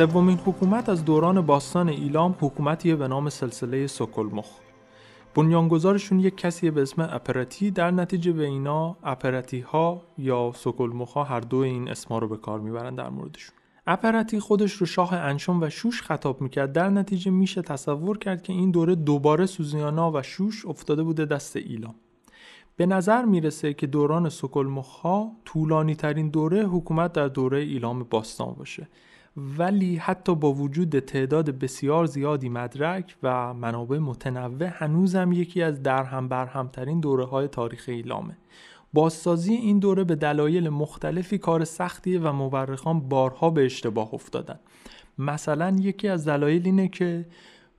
سومین حکومت از دوران باستان ایلام حکومتیه به نام سلسله سکلمخ. بنیانگذارشون یک کسی به اسم اپراتی در نتیجه به اینا اپراتی ها یا سکلمخ ها هر دو این اسما رو به کار می‌برن در موردشون. اپراتی خودش رو شاه انشون و شوش خطاب می‌کرد. در نتیجه میشه تصور کرد که این دوره دوباره سوزیانا و شوش افتاده بوده دست ایلام. به نظر می‌رسه که دوران سکلمخ ها طولانی ترین دوره حکومت در دوره ایلام باستان باشه. ولی حتی با وجود تعداد بسیار زیادی مدرک و منابع متنوع هنوزم یکی از درهم برهمترین دوره های تاریخ ایلامه. بازسازی این دوره به دلایل مختلفی کار سختیه و مورخان بارها به اشتباه افتادن. مثلا یکی از دلایل اینه که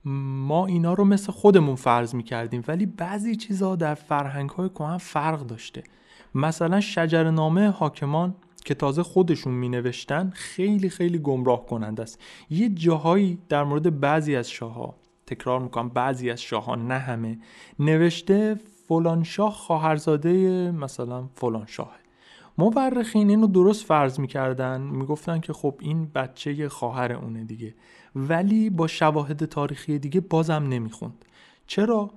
ما اینا رو مثل خودمون فرض می‌کردیم ولی بعضی چیزها در فرهنگ های کهن فرق داشته. مثلا شجرنامه حاکمان که تازه خودشون می نوشتن خیلی خیلی گمراه کننده است. یه جاهایی در مورد بعضی از شاهها تکرار می‌کنم بعضی از شاهان نه همه نوشته فلان شاه خواهرزاده مثلا فلان شاه مورخین اینو درست فرض می‌کردن می‌گفتن که خب این بچه خواهر اونه دیگه. ولی با شواهد تاریخی دیگه بازم نمی‌خوند. چرا؟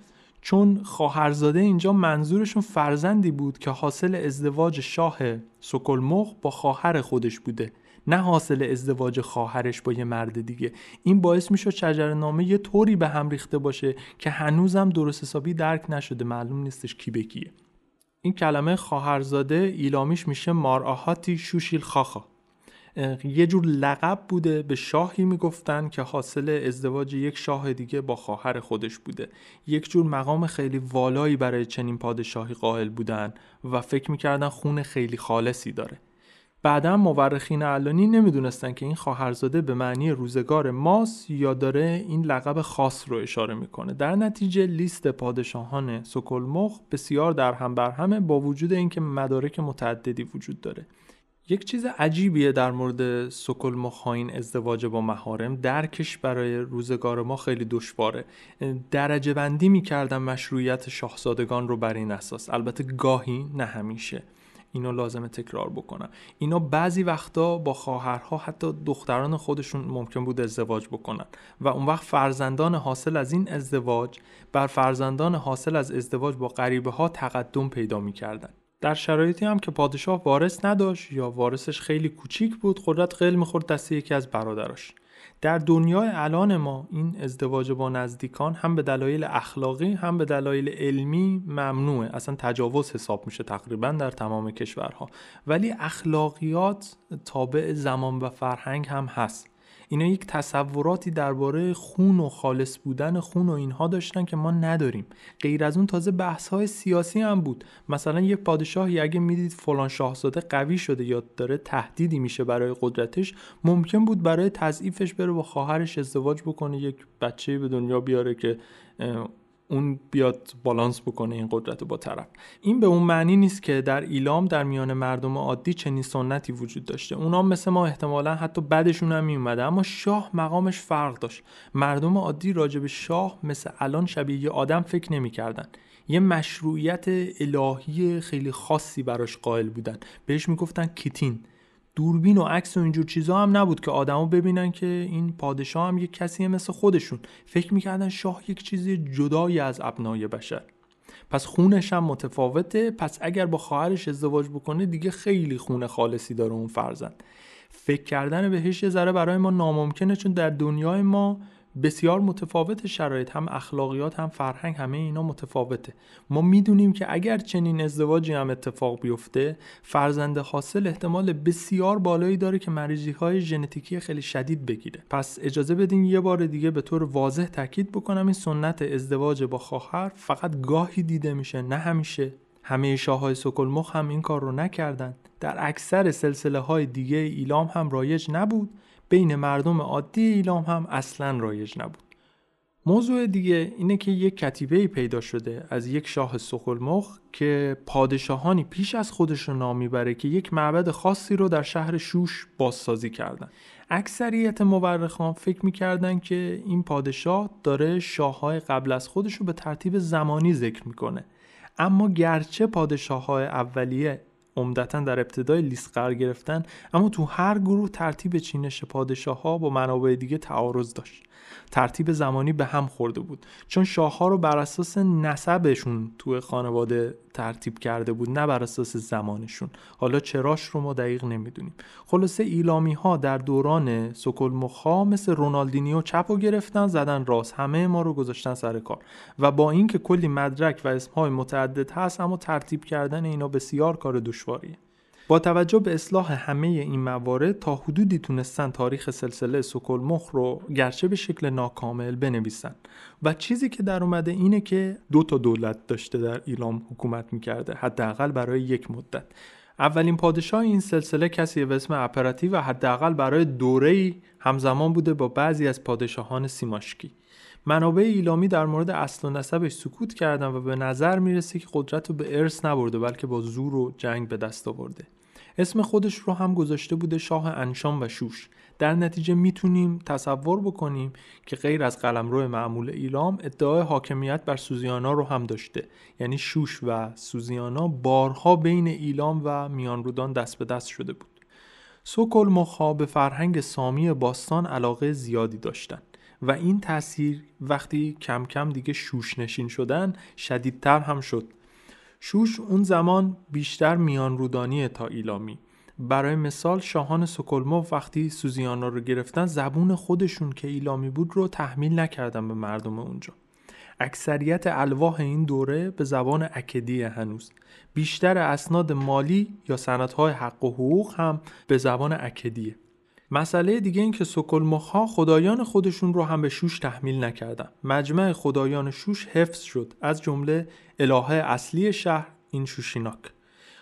چون خواهرزاده اینجا منظورشون فرزندی بود که حاصل ازدواج شاه سکلمخ با خواهر خودش بوده نه حاصل ازدواج خواهرش با یه مرد دیگه. این باعث می‌شد نامه یه طوری به هم ریخته باشه که هنوزم درست حسابی درک نشده معلوم نیستش کی به کیه. این کلمه خواهرزاده ایلامیش میشه مارآهاتی شوشیل خاخا یه جور لقب بوده به شاهی می‌گفتن که حاصل ازدواج یک شاه دیگه با خواهر خودش بوده. یک جور مقام خیلی والایی برای چنین پادشاهی قائل بودن و فکر می‌کردن خون خیلی خالصی داره. بعدا مورخین علانی نمی‌دونستن که این خواهرزاده به معنی روزگار ماس یا داره این لقب خاص رو اشاره می‌کنه. در نتیجه لیست پادشاهان سکلمخ بسیار در هم بر با وجود اینکه مدارک متعددی وجود داره. یک چیز عجیبیه در مورد سکل مخاین ازدواج با مهارم درکش برای روزگار ما خیلی دشواره. درجه بندی می‌کردن مشروعیت شاهزادگان رو بر این اساس. البته گاهی نه همیشه. اینو لازمه تکرار بکنم. اینا بعضی وقتا با خواهرها حتی دختران خودشون ممکن بود ازدواج بکنن. و اون وقت فرزندان حاصل از این ازدواج بر فرزندان حاصل از ازدواج با غریبه ها تقدم پیدا می‌کردن. در شرایطی هم که پادشاه وارث نداشت یا وارثش خیلی کوچیک بود قدرت قل می‌خورد دست یکی از برادراش. در دنیای الان ما این ازدواج با نزدیکان هم به دلایل اخلاقی هم به دلایل علمی ممنوعه. اصلا تجاوز حساب میشه تقریبا در تمام کشورها. ولی اخلاقیات تابع زمان و فرهنگ هم هست. اینا یک تصوراتی درباره خون و خالص بودن خون و اینها داشتن که ما نداریم. غیر از اون تازه بحث های سیاسی هم بود. مثلا یک پادشاهی اگه می‌دید فلان شاهزاده قوی شده یا داره تهدیدی میشه برای قدرتش ممکن بود برای تضعیفش بره با خواهرش ازدواج بکنه یک بچه به دنیا بیاره که اون بیاد بالانس بکنه این قدرت با طرف. این به اون معنی نیست که در ایلام در میان مردم عادی چنین سنتی وجود داشته. اونا مثل ما احتمالا حتی بعدشون هم میومده اما شاه مقامش فرق داشت. مردم عادی راجع به شاه مثل الان شبیه یه آدم فکر نمی‌کردن. یه مشروعیت الهی خیلی خاصی براش قائل بودن. بهش می‌گفتن کیتین. دوربین و عکس و اینجور چیزا هم نبود که آدما ببینن که این پادشاه هم یک کسی مثل خودشون. فکر می‌کردن شاه یک چیزی جدایی از ابنای بشر. پس خونش هم متفاوته. پس اگر با خواهرش ازدواج بکنه دیگه خیلی خون خالصی داره اون فرزند. فکر کردن بهش یه ذره برای ما ناممکنه چون در دنیای ما بسیار متفاوت شرایط هم اخلاقیات هم فرهنگ همه اینا متفاوته. ما می‌دونیم که اگر چنین ازدواجی هم اتفاق بیفته فرزند حاصل احتمال بسیار بالایی داره که مریضی های ژنتیکی خیلی شدید بگیره. پس اجازه بدین یه بار دیگه به طور واضح تاکید بکنم این سنت ازدواج با خواهر فقط گاهی دیده میشه نه همیشه. همه شاههای سکلمخ هم این کار رو نکردند در اکثر سلسله های دیگه ایلام هم رایج نبود. بین مردم عادی ایلام هم اصلا رایج نبود. موضوع دیگه اینه که یک کتیبه پیدا شده از یک شاه سخلمخ که پادشاهانی پیش از خودش رو نام می‌بره که یک معبد خاصی رو در شهر شوش بازسازی کردن. اکثریت مورخان فکر می‌کردن که این پادشاه داره شاههای قبل از خودش رو به ترتیب زمانی ذکر می‌کنه. اما گرچه پادشاه های اولیه عمدتا در ابتدای لیست قرار گرفتن اما تو هر گروه ترتیب چینش پادشاه ها با منابع دیگه تعارض داشت. ترتیب زمانی به هم خورده بود. چون شاه ها رو بر اساس نسبشون تو خانواده ترتیب کرده بود نه بر اساس زمانشون. حالا چراش رو ما دقیق نمی‌دونیم. خلاصه ایلامی ها در دوران سکل مخا مثل رونالدینیو چپ و گرفتن زدن راست. همه ما رو گذاشتن سر کار. و با اینکه کلی مدرک و اسمهای متعدد هست اما ترتیب کردن اینا بسیار کار دشواریه. با توجه به اصلاح همه این موارد تا حدودی تونستن تاریخ سلسله سکل مخ رو گرچه به شکل ناکامل بنویسن. و چیزی که در اومده اینه که دو تا دولت داشته در ایلام حکومت می‌کرده حداقل برای یک مدت. اولین پادشاه این سلسله کسی به اسم اپراتی و حداقل برای دوره همزمان بوده با بعضی از پادشاهان سیماشکی. منابع ایلامی در مورد اصل و نسبش سکوت کردن و به نظر می‌رسه که قدرت رو به ارث نبرده بلکه با زور و جنگ به دست آورده. اسم خودش رو هم گذاشته بوده شاه انشام و شوش. در نتیجه می‌تونیم تصور بکنیم که غیر از قلمرو معمول ایلام ادعای حاکمیت بر سوزیانا رو هم داشته. یعنی شوش و سوزیانا بارها بین ایلام و میانرودان دست به دست شده بود. سوکل مخا به فرهنگ سامی باستان علاقه زیادی داشتند و این تاثیر وقتی کم کم دیگه شوش نشین شدن شدیدتر هم شد. شوش اون زمان بیشتر میان رودانی تا ایلامی. برای مثال شاهان سکلمو وقتی سوزیانا رو گرفتن زبون خودشون که ایلامی بود رو تحمیل نکردن به مردم اونجا. اکثریت الواح این دوره به زبان اکدی هنوز. بیشتر اسناد مالی یا سندهای حق و حقوق هم به زبان اکدیه. مسئله دیگه این که سکلمخها خدایان خودشون رو هم به شوش تحمیل نکردن. مجمع خدایان شوش حفظ شد. از جمله الهه اصلی شهر این شوشیناک.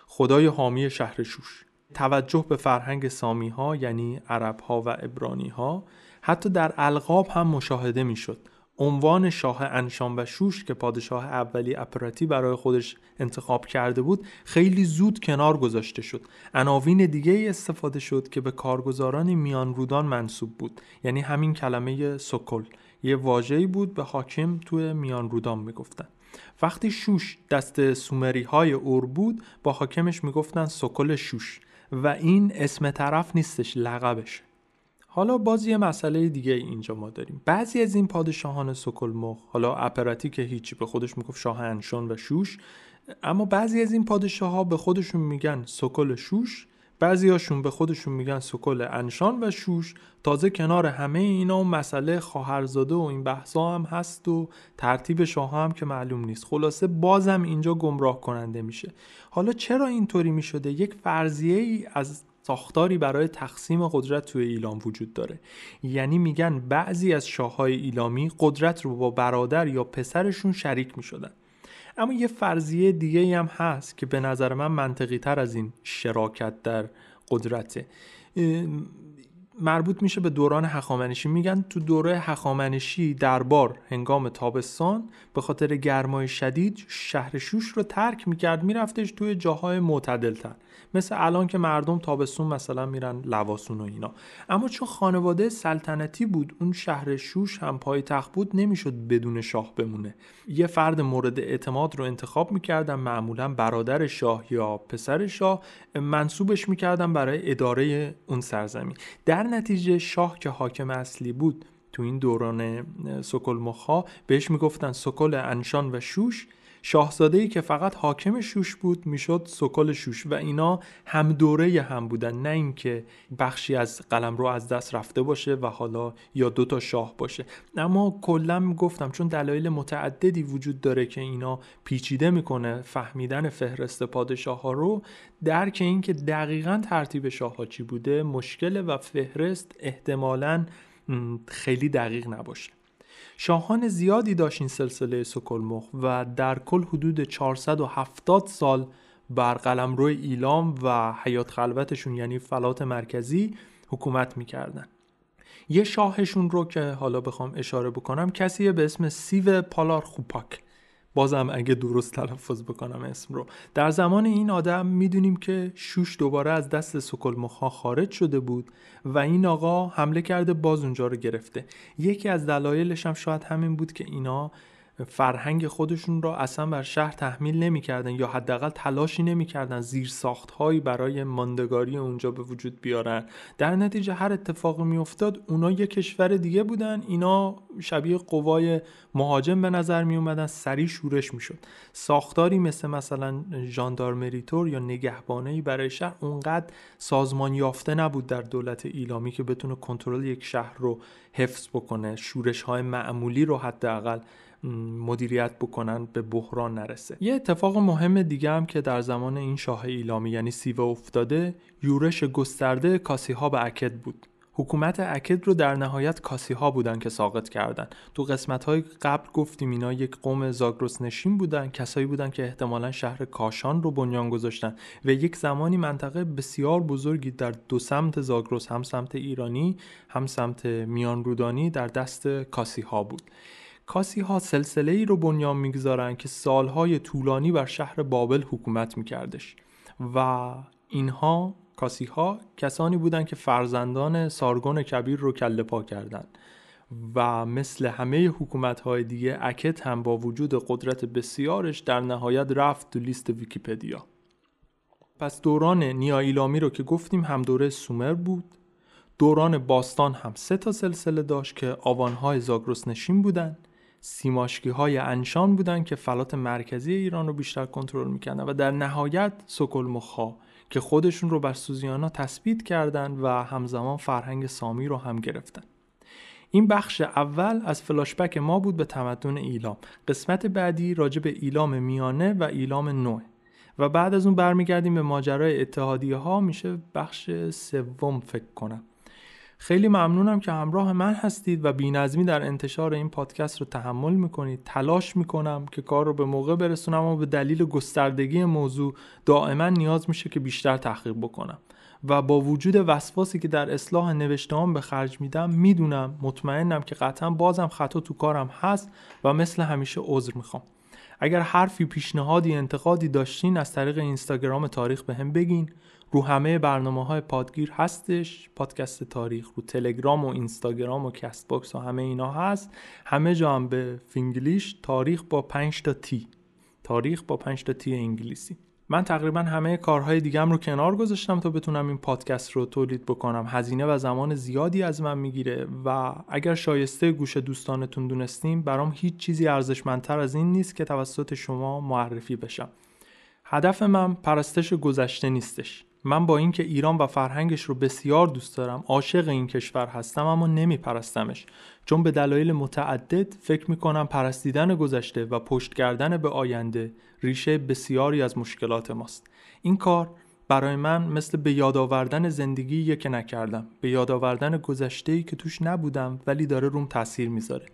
خدای حامی شهر شوش. توجه به فرهنگ سامی ها یعنی عرب ها و ابرانی ها حتی در القاب هم مشاهده می شد عنوان شاه انشان و شوش که پادشاه اولی اپراتی برای خودش انتخاب کرده بود خیلی زود کنار گذاشته شد. عناوین دیگه استفاده شد که به کارگزاران میان رودان منصوب بود. یعنی همین کلمه سکل. یه واژه‌ای بود به حاکم توی میان رودان می‌گفتن. وقتی شوش دست سومری های اور بود با حاکمش می‌گفتن سکل شوش و این اسم طرف نیستش لقبشه حالا باز یه مسئله دیگه اینجا ما داریم. بعضی از این پادشاهان سکلمخ حالا اپراتی که هیچی به خودش می‌گفت شاه انشون و شوش اما بعضی از این پادشاه ها به خودشون میگن سکل شوش بعضی هاشون به خودشون میگن سکل انشان و شوش. تازه کنار همه اینا و مسئله خواهرزاده و این بحثا هم هست و ترتیب شاه هم که معلوم نیست. خلاصه بازم اینجا گمراه کننده میشه. حالا چرا اینطوری می‌شده؟ یک فرضیه ای از ساختاری برای تقسیم قدرت توی ایلام وجود داره. یعنی میگن بعضی از شاههای ایلامی قدرت رو با برادر یا پسرشون شریک می‌شدن. اما یه فرضیه دیگه هم هست که به نظر من منطقی تر از این شراکت در قدرته. مربوط میشه به دوران هخامنشی. میگن تو دوره هخامنشی دربار هنگام تابستان به خاطر گرمای شدید شهر شوش رو ترک می‌کرد میرفتش توی جاهای معتدلتر. مثل الان که مردم تابستون مثلا میرن لواسون و اینا. اما چون خانواده سلطنتی بود اون شهر شوش هم پای تخت بود نمی‌شد بدون شاه بمونه. یه فرد مورد اعتماد رو انتخاب می‌کردن معمولا برادر شاه یا پسر شاه منصوبش می‌کردن برای اداره اون سرزمین. در نتیجه شاه که حاکم اصلی بود تو این دوران سکل مخا بهش می‌گفتن سکل انشان و شوش. شاهزاده ای که فقط حاکم شوش بود می‌شد سکل شوش و اینا هم دوره هم بودن نه اینکه بخشی از قلم رو از دست رفته باشه و حالا یا دو تا شاه باشه. اما کلا گفتم چون دلایل متعددی وجود داره که اینا پیچیده می‌کنه فهمیدن فهرست پادشاه ها رو درک اینکه دقیقا ترتیب شاه ها چی بوده مشکل و فهرست احتمالا خیلی دقیق نباشه. شاهان زیادی داشت این سلسله سکلمخ و در کل حدود 470 سال بر قلمرو ایلام و حیات خلوتشون یعنی فلات مرکزی حکومت می‌کردن. یه شاهشون رو که حالا بخوام اشاره بکنم کسیه به اسم سیو پالار خوپاک. بازم اگه درست تلفظ بکنم اسم رو. در زمان این آدم می‌دونیم که شوش دوباره از دست سکلمخا خارج شده بود و این آقا حمله کرده باز اونجا رو گرفته. یکی از دلایلش هم شاید همین بود که اینا فرهنگ خودشون را اصلا بر شهر تحمیل نمی‌کردن یا حداقل تلاشی نمی‌کردن زیر ساخت هایی برای ماندگاری اونجا به وجود بیارن. در نتیجه هر اتفاقی میافتاد اونا یه کشور دیگه بودن. اینا شبیه قوای مهاجم به نظر می اومدن سریع شورش می‌شد. ساختاری مثل مثلا ژاندارمریتور یا نگهبانه برای شهر اونقدر سازمان یافته نبود در دولت ایلامی که بتونه کنترل یک شهر رو حفظ بکنه. شورش های معمولی رو حداقل مدیریت بکنن به بحران نرسه. یه اتفاق مهم دیگه هم که در زمان این شاه ایلامی یعنی سیوه افتاده یورش گسترده کاسی ها به اکد بود. حکومت اکد رو در نهایت کاسی ها بودن که ساقط کردن. تو قسمت های قبل گفتیم اینا یک قوم زاگرس نشین بودن کسایی بودن که احتمالا شهر کاشان رو بنیان گذاشتن. و یک زمانی منطقه بسیار بزرگی در دو سمت زاگرس هم سمت ایرانی هم سمت میان رودانی در دست کاسی ها بود. کاسی ها سلسله ای رو بنیان می‌گذارن که سالهای طولانی بر شهر بابل حکومت میکردش و اینها کاسی ها کسانی بودند که فرزندان سارگون کبیر رو کله پا کردند و مثل همه حکومت های دیگه اکت هم با وجود قدرت بسیارش در نهایت رفت تو لیست ویکیپدیا. پس دوران نیایلامی رو که گفتیم هم دوره سومر بود دوران باستان هم سه تا سلسله داشت که آوانهای زاگرس نشین بودن سیماشکی های انشان بودن که فلات مرکزی ایران رو بیشتر کنترل می‌کردن و در نهایت سکل مخا که خودشون رو بر سوزیانا تثبیت کردن و همزمان فرهنگ سامی رو هم گرفتن. این بخش اول از فلاشبک ما بود به تمدن ایلام. قسمت بعدی راجع به ایلام میانه و ایلام نوع و بعد از اون برمیگردیم به ماجرای اتحادیه ها میشه بخش سوم فکر کنم. خیلی ممنونم که همراه من هستید و بینظمی در انتشار این پادکست رو تحمل می‌کنید. تلاش می‌کنم که کار رو به موقع برسونم و به دلیل گستردگی موضوع دائما نیاز میشه که بیشتر تحقیق بکنم. و با وجود وسواسی که در اصلاح نوشتهام به خرج میدم می‌دونم مطمئنم که قطعا بازم خطا تو کارم هست و مثل همیشه عذر می‌خوام. اگر حرفی پیشنهادی انتقادی داشتین از طریق اینستاگرام تاریخ بهم بگین. رو همه برنامه های پادگیر هستش. پادکست تاریخ رو تلگرام و اینستاگرام و Castbox و همه اینا هست. همه جا هم به فینگلیش تاریخ با 5 تا T. تاریخ با 5 تا T انگلیسی. من تقریبا همه کارهای دیگم رو کنار گذاشتم تا بتونم این پادکست رو تولید بکنم. هزینه و زمان زیادی از من می‌گیره و اگر شایسته گوش دوستانتون دونستیم برام هیچ چیزی ارزشمندتر از این نیست که توسط شما معرفی بشم. هدف من پرستش گذشته نیستش. من با اینکه ایران و فرهنگش رو بسیار دوست دارم عاشق این کشور هستم اما نمی پرستمش چون به دلایل متعدد فکر می کنم پرستیدن گذشته و پشت کردن به آینده ریشه بسیاری از مشکلات ماست. این کار برای من مثل به یاد آوردن زندگی که نکردم. به یاد آوردن گذشته که توش نبودم ولی داره روم تاثیر می‌ذاره.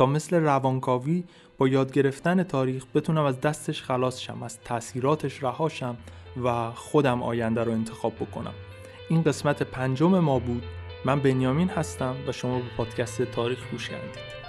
تا مثل روانکاوی با یاد گرفتن تاریخ بتونم از دستش خلاص شم از تاثیراتش رهاشم و خودم آینده رو انتخاب بکنم. این قسمت پنجم ما بود. من بنیامین هستم و شما به پادکست تاریخ گوش کردید.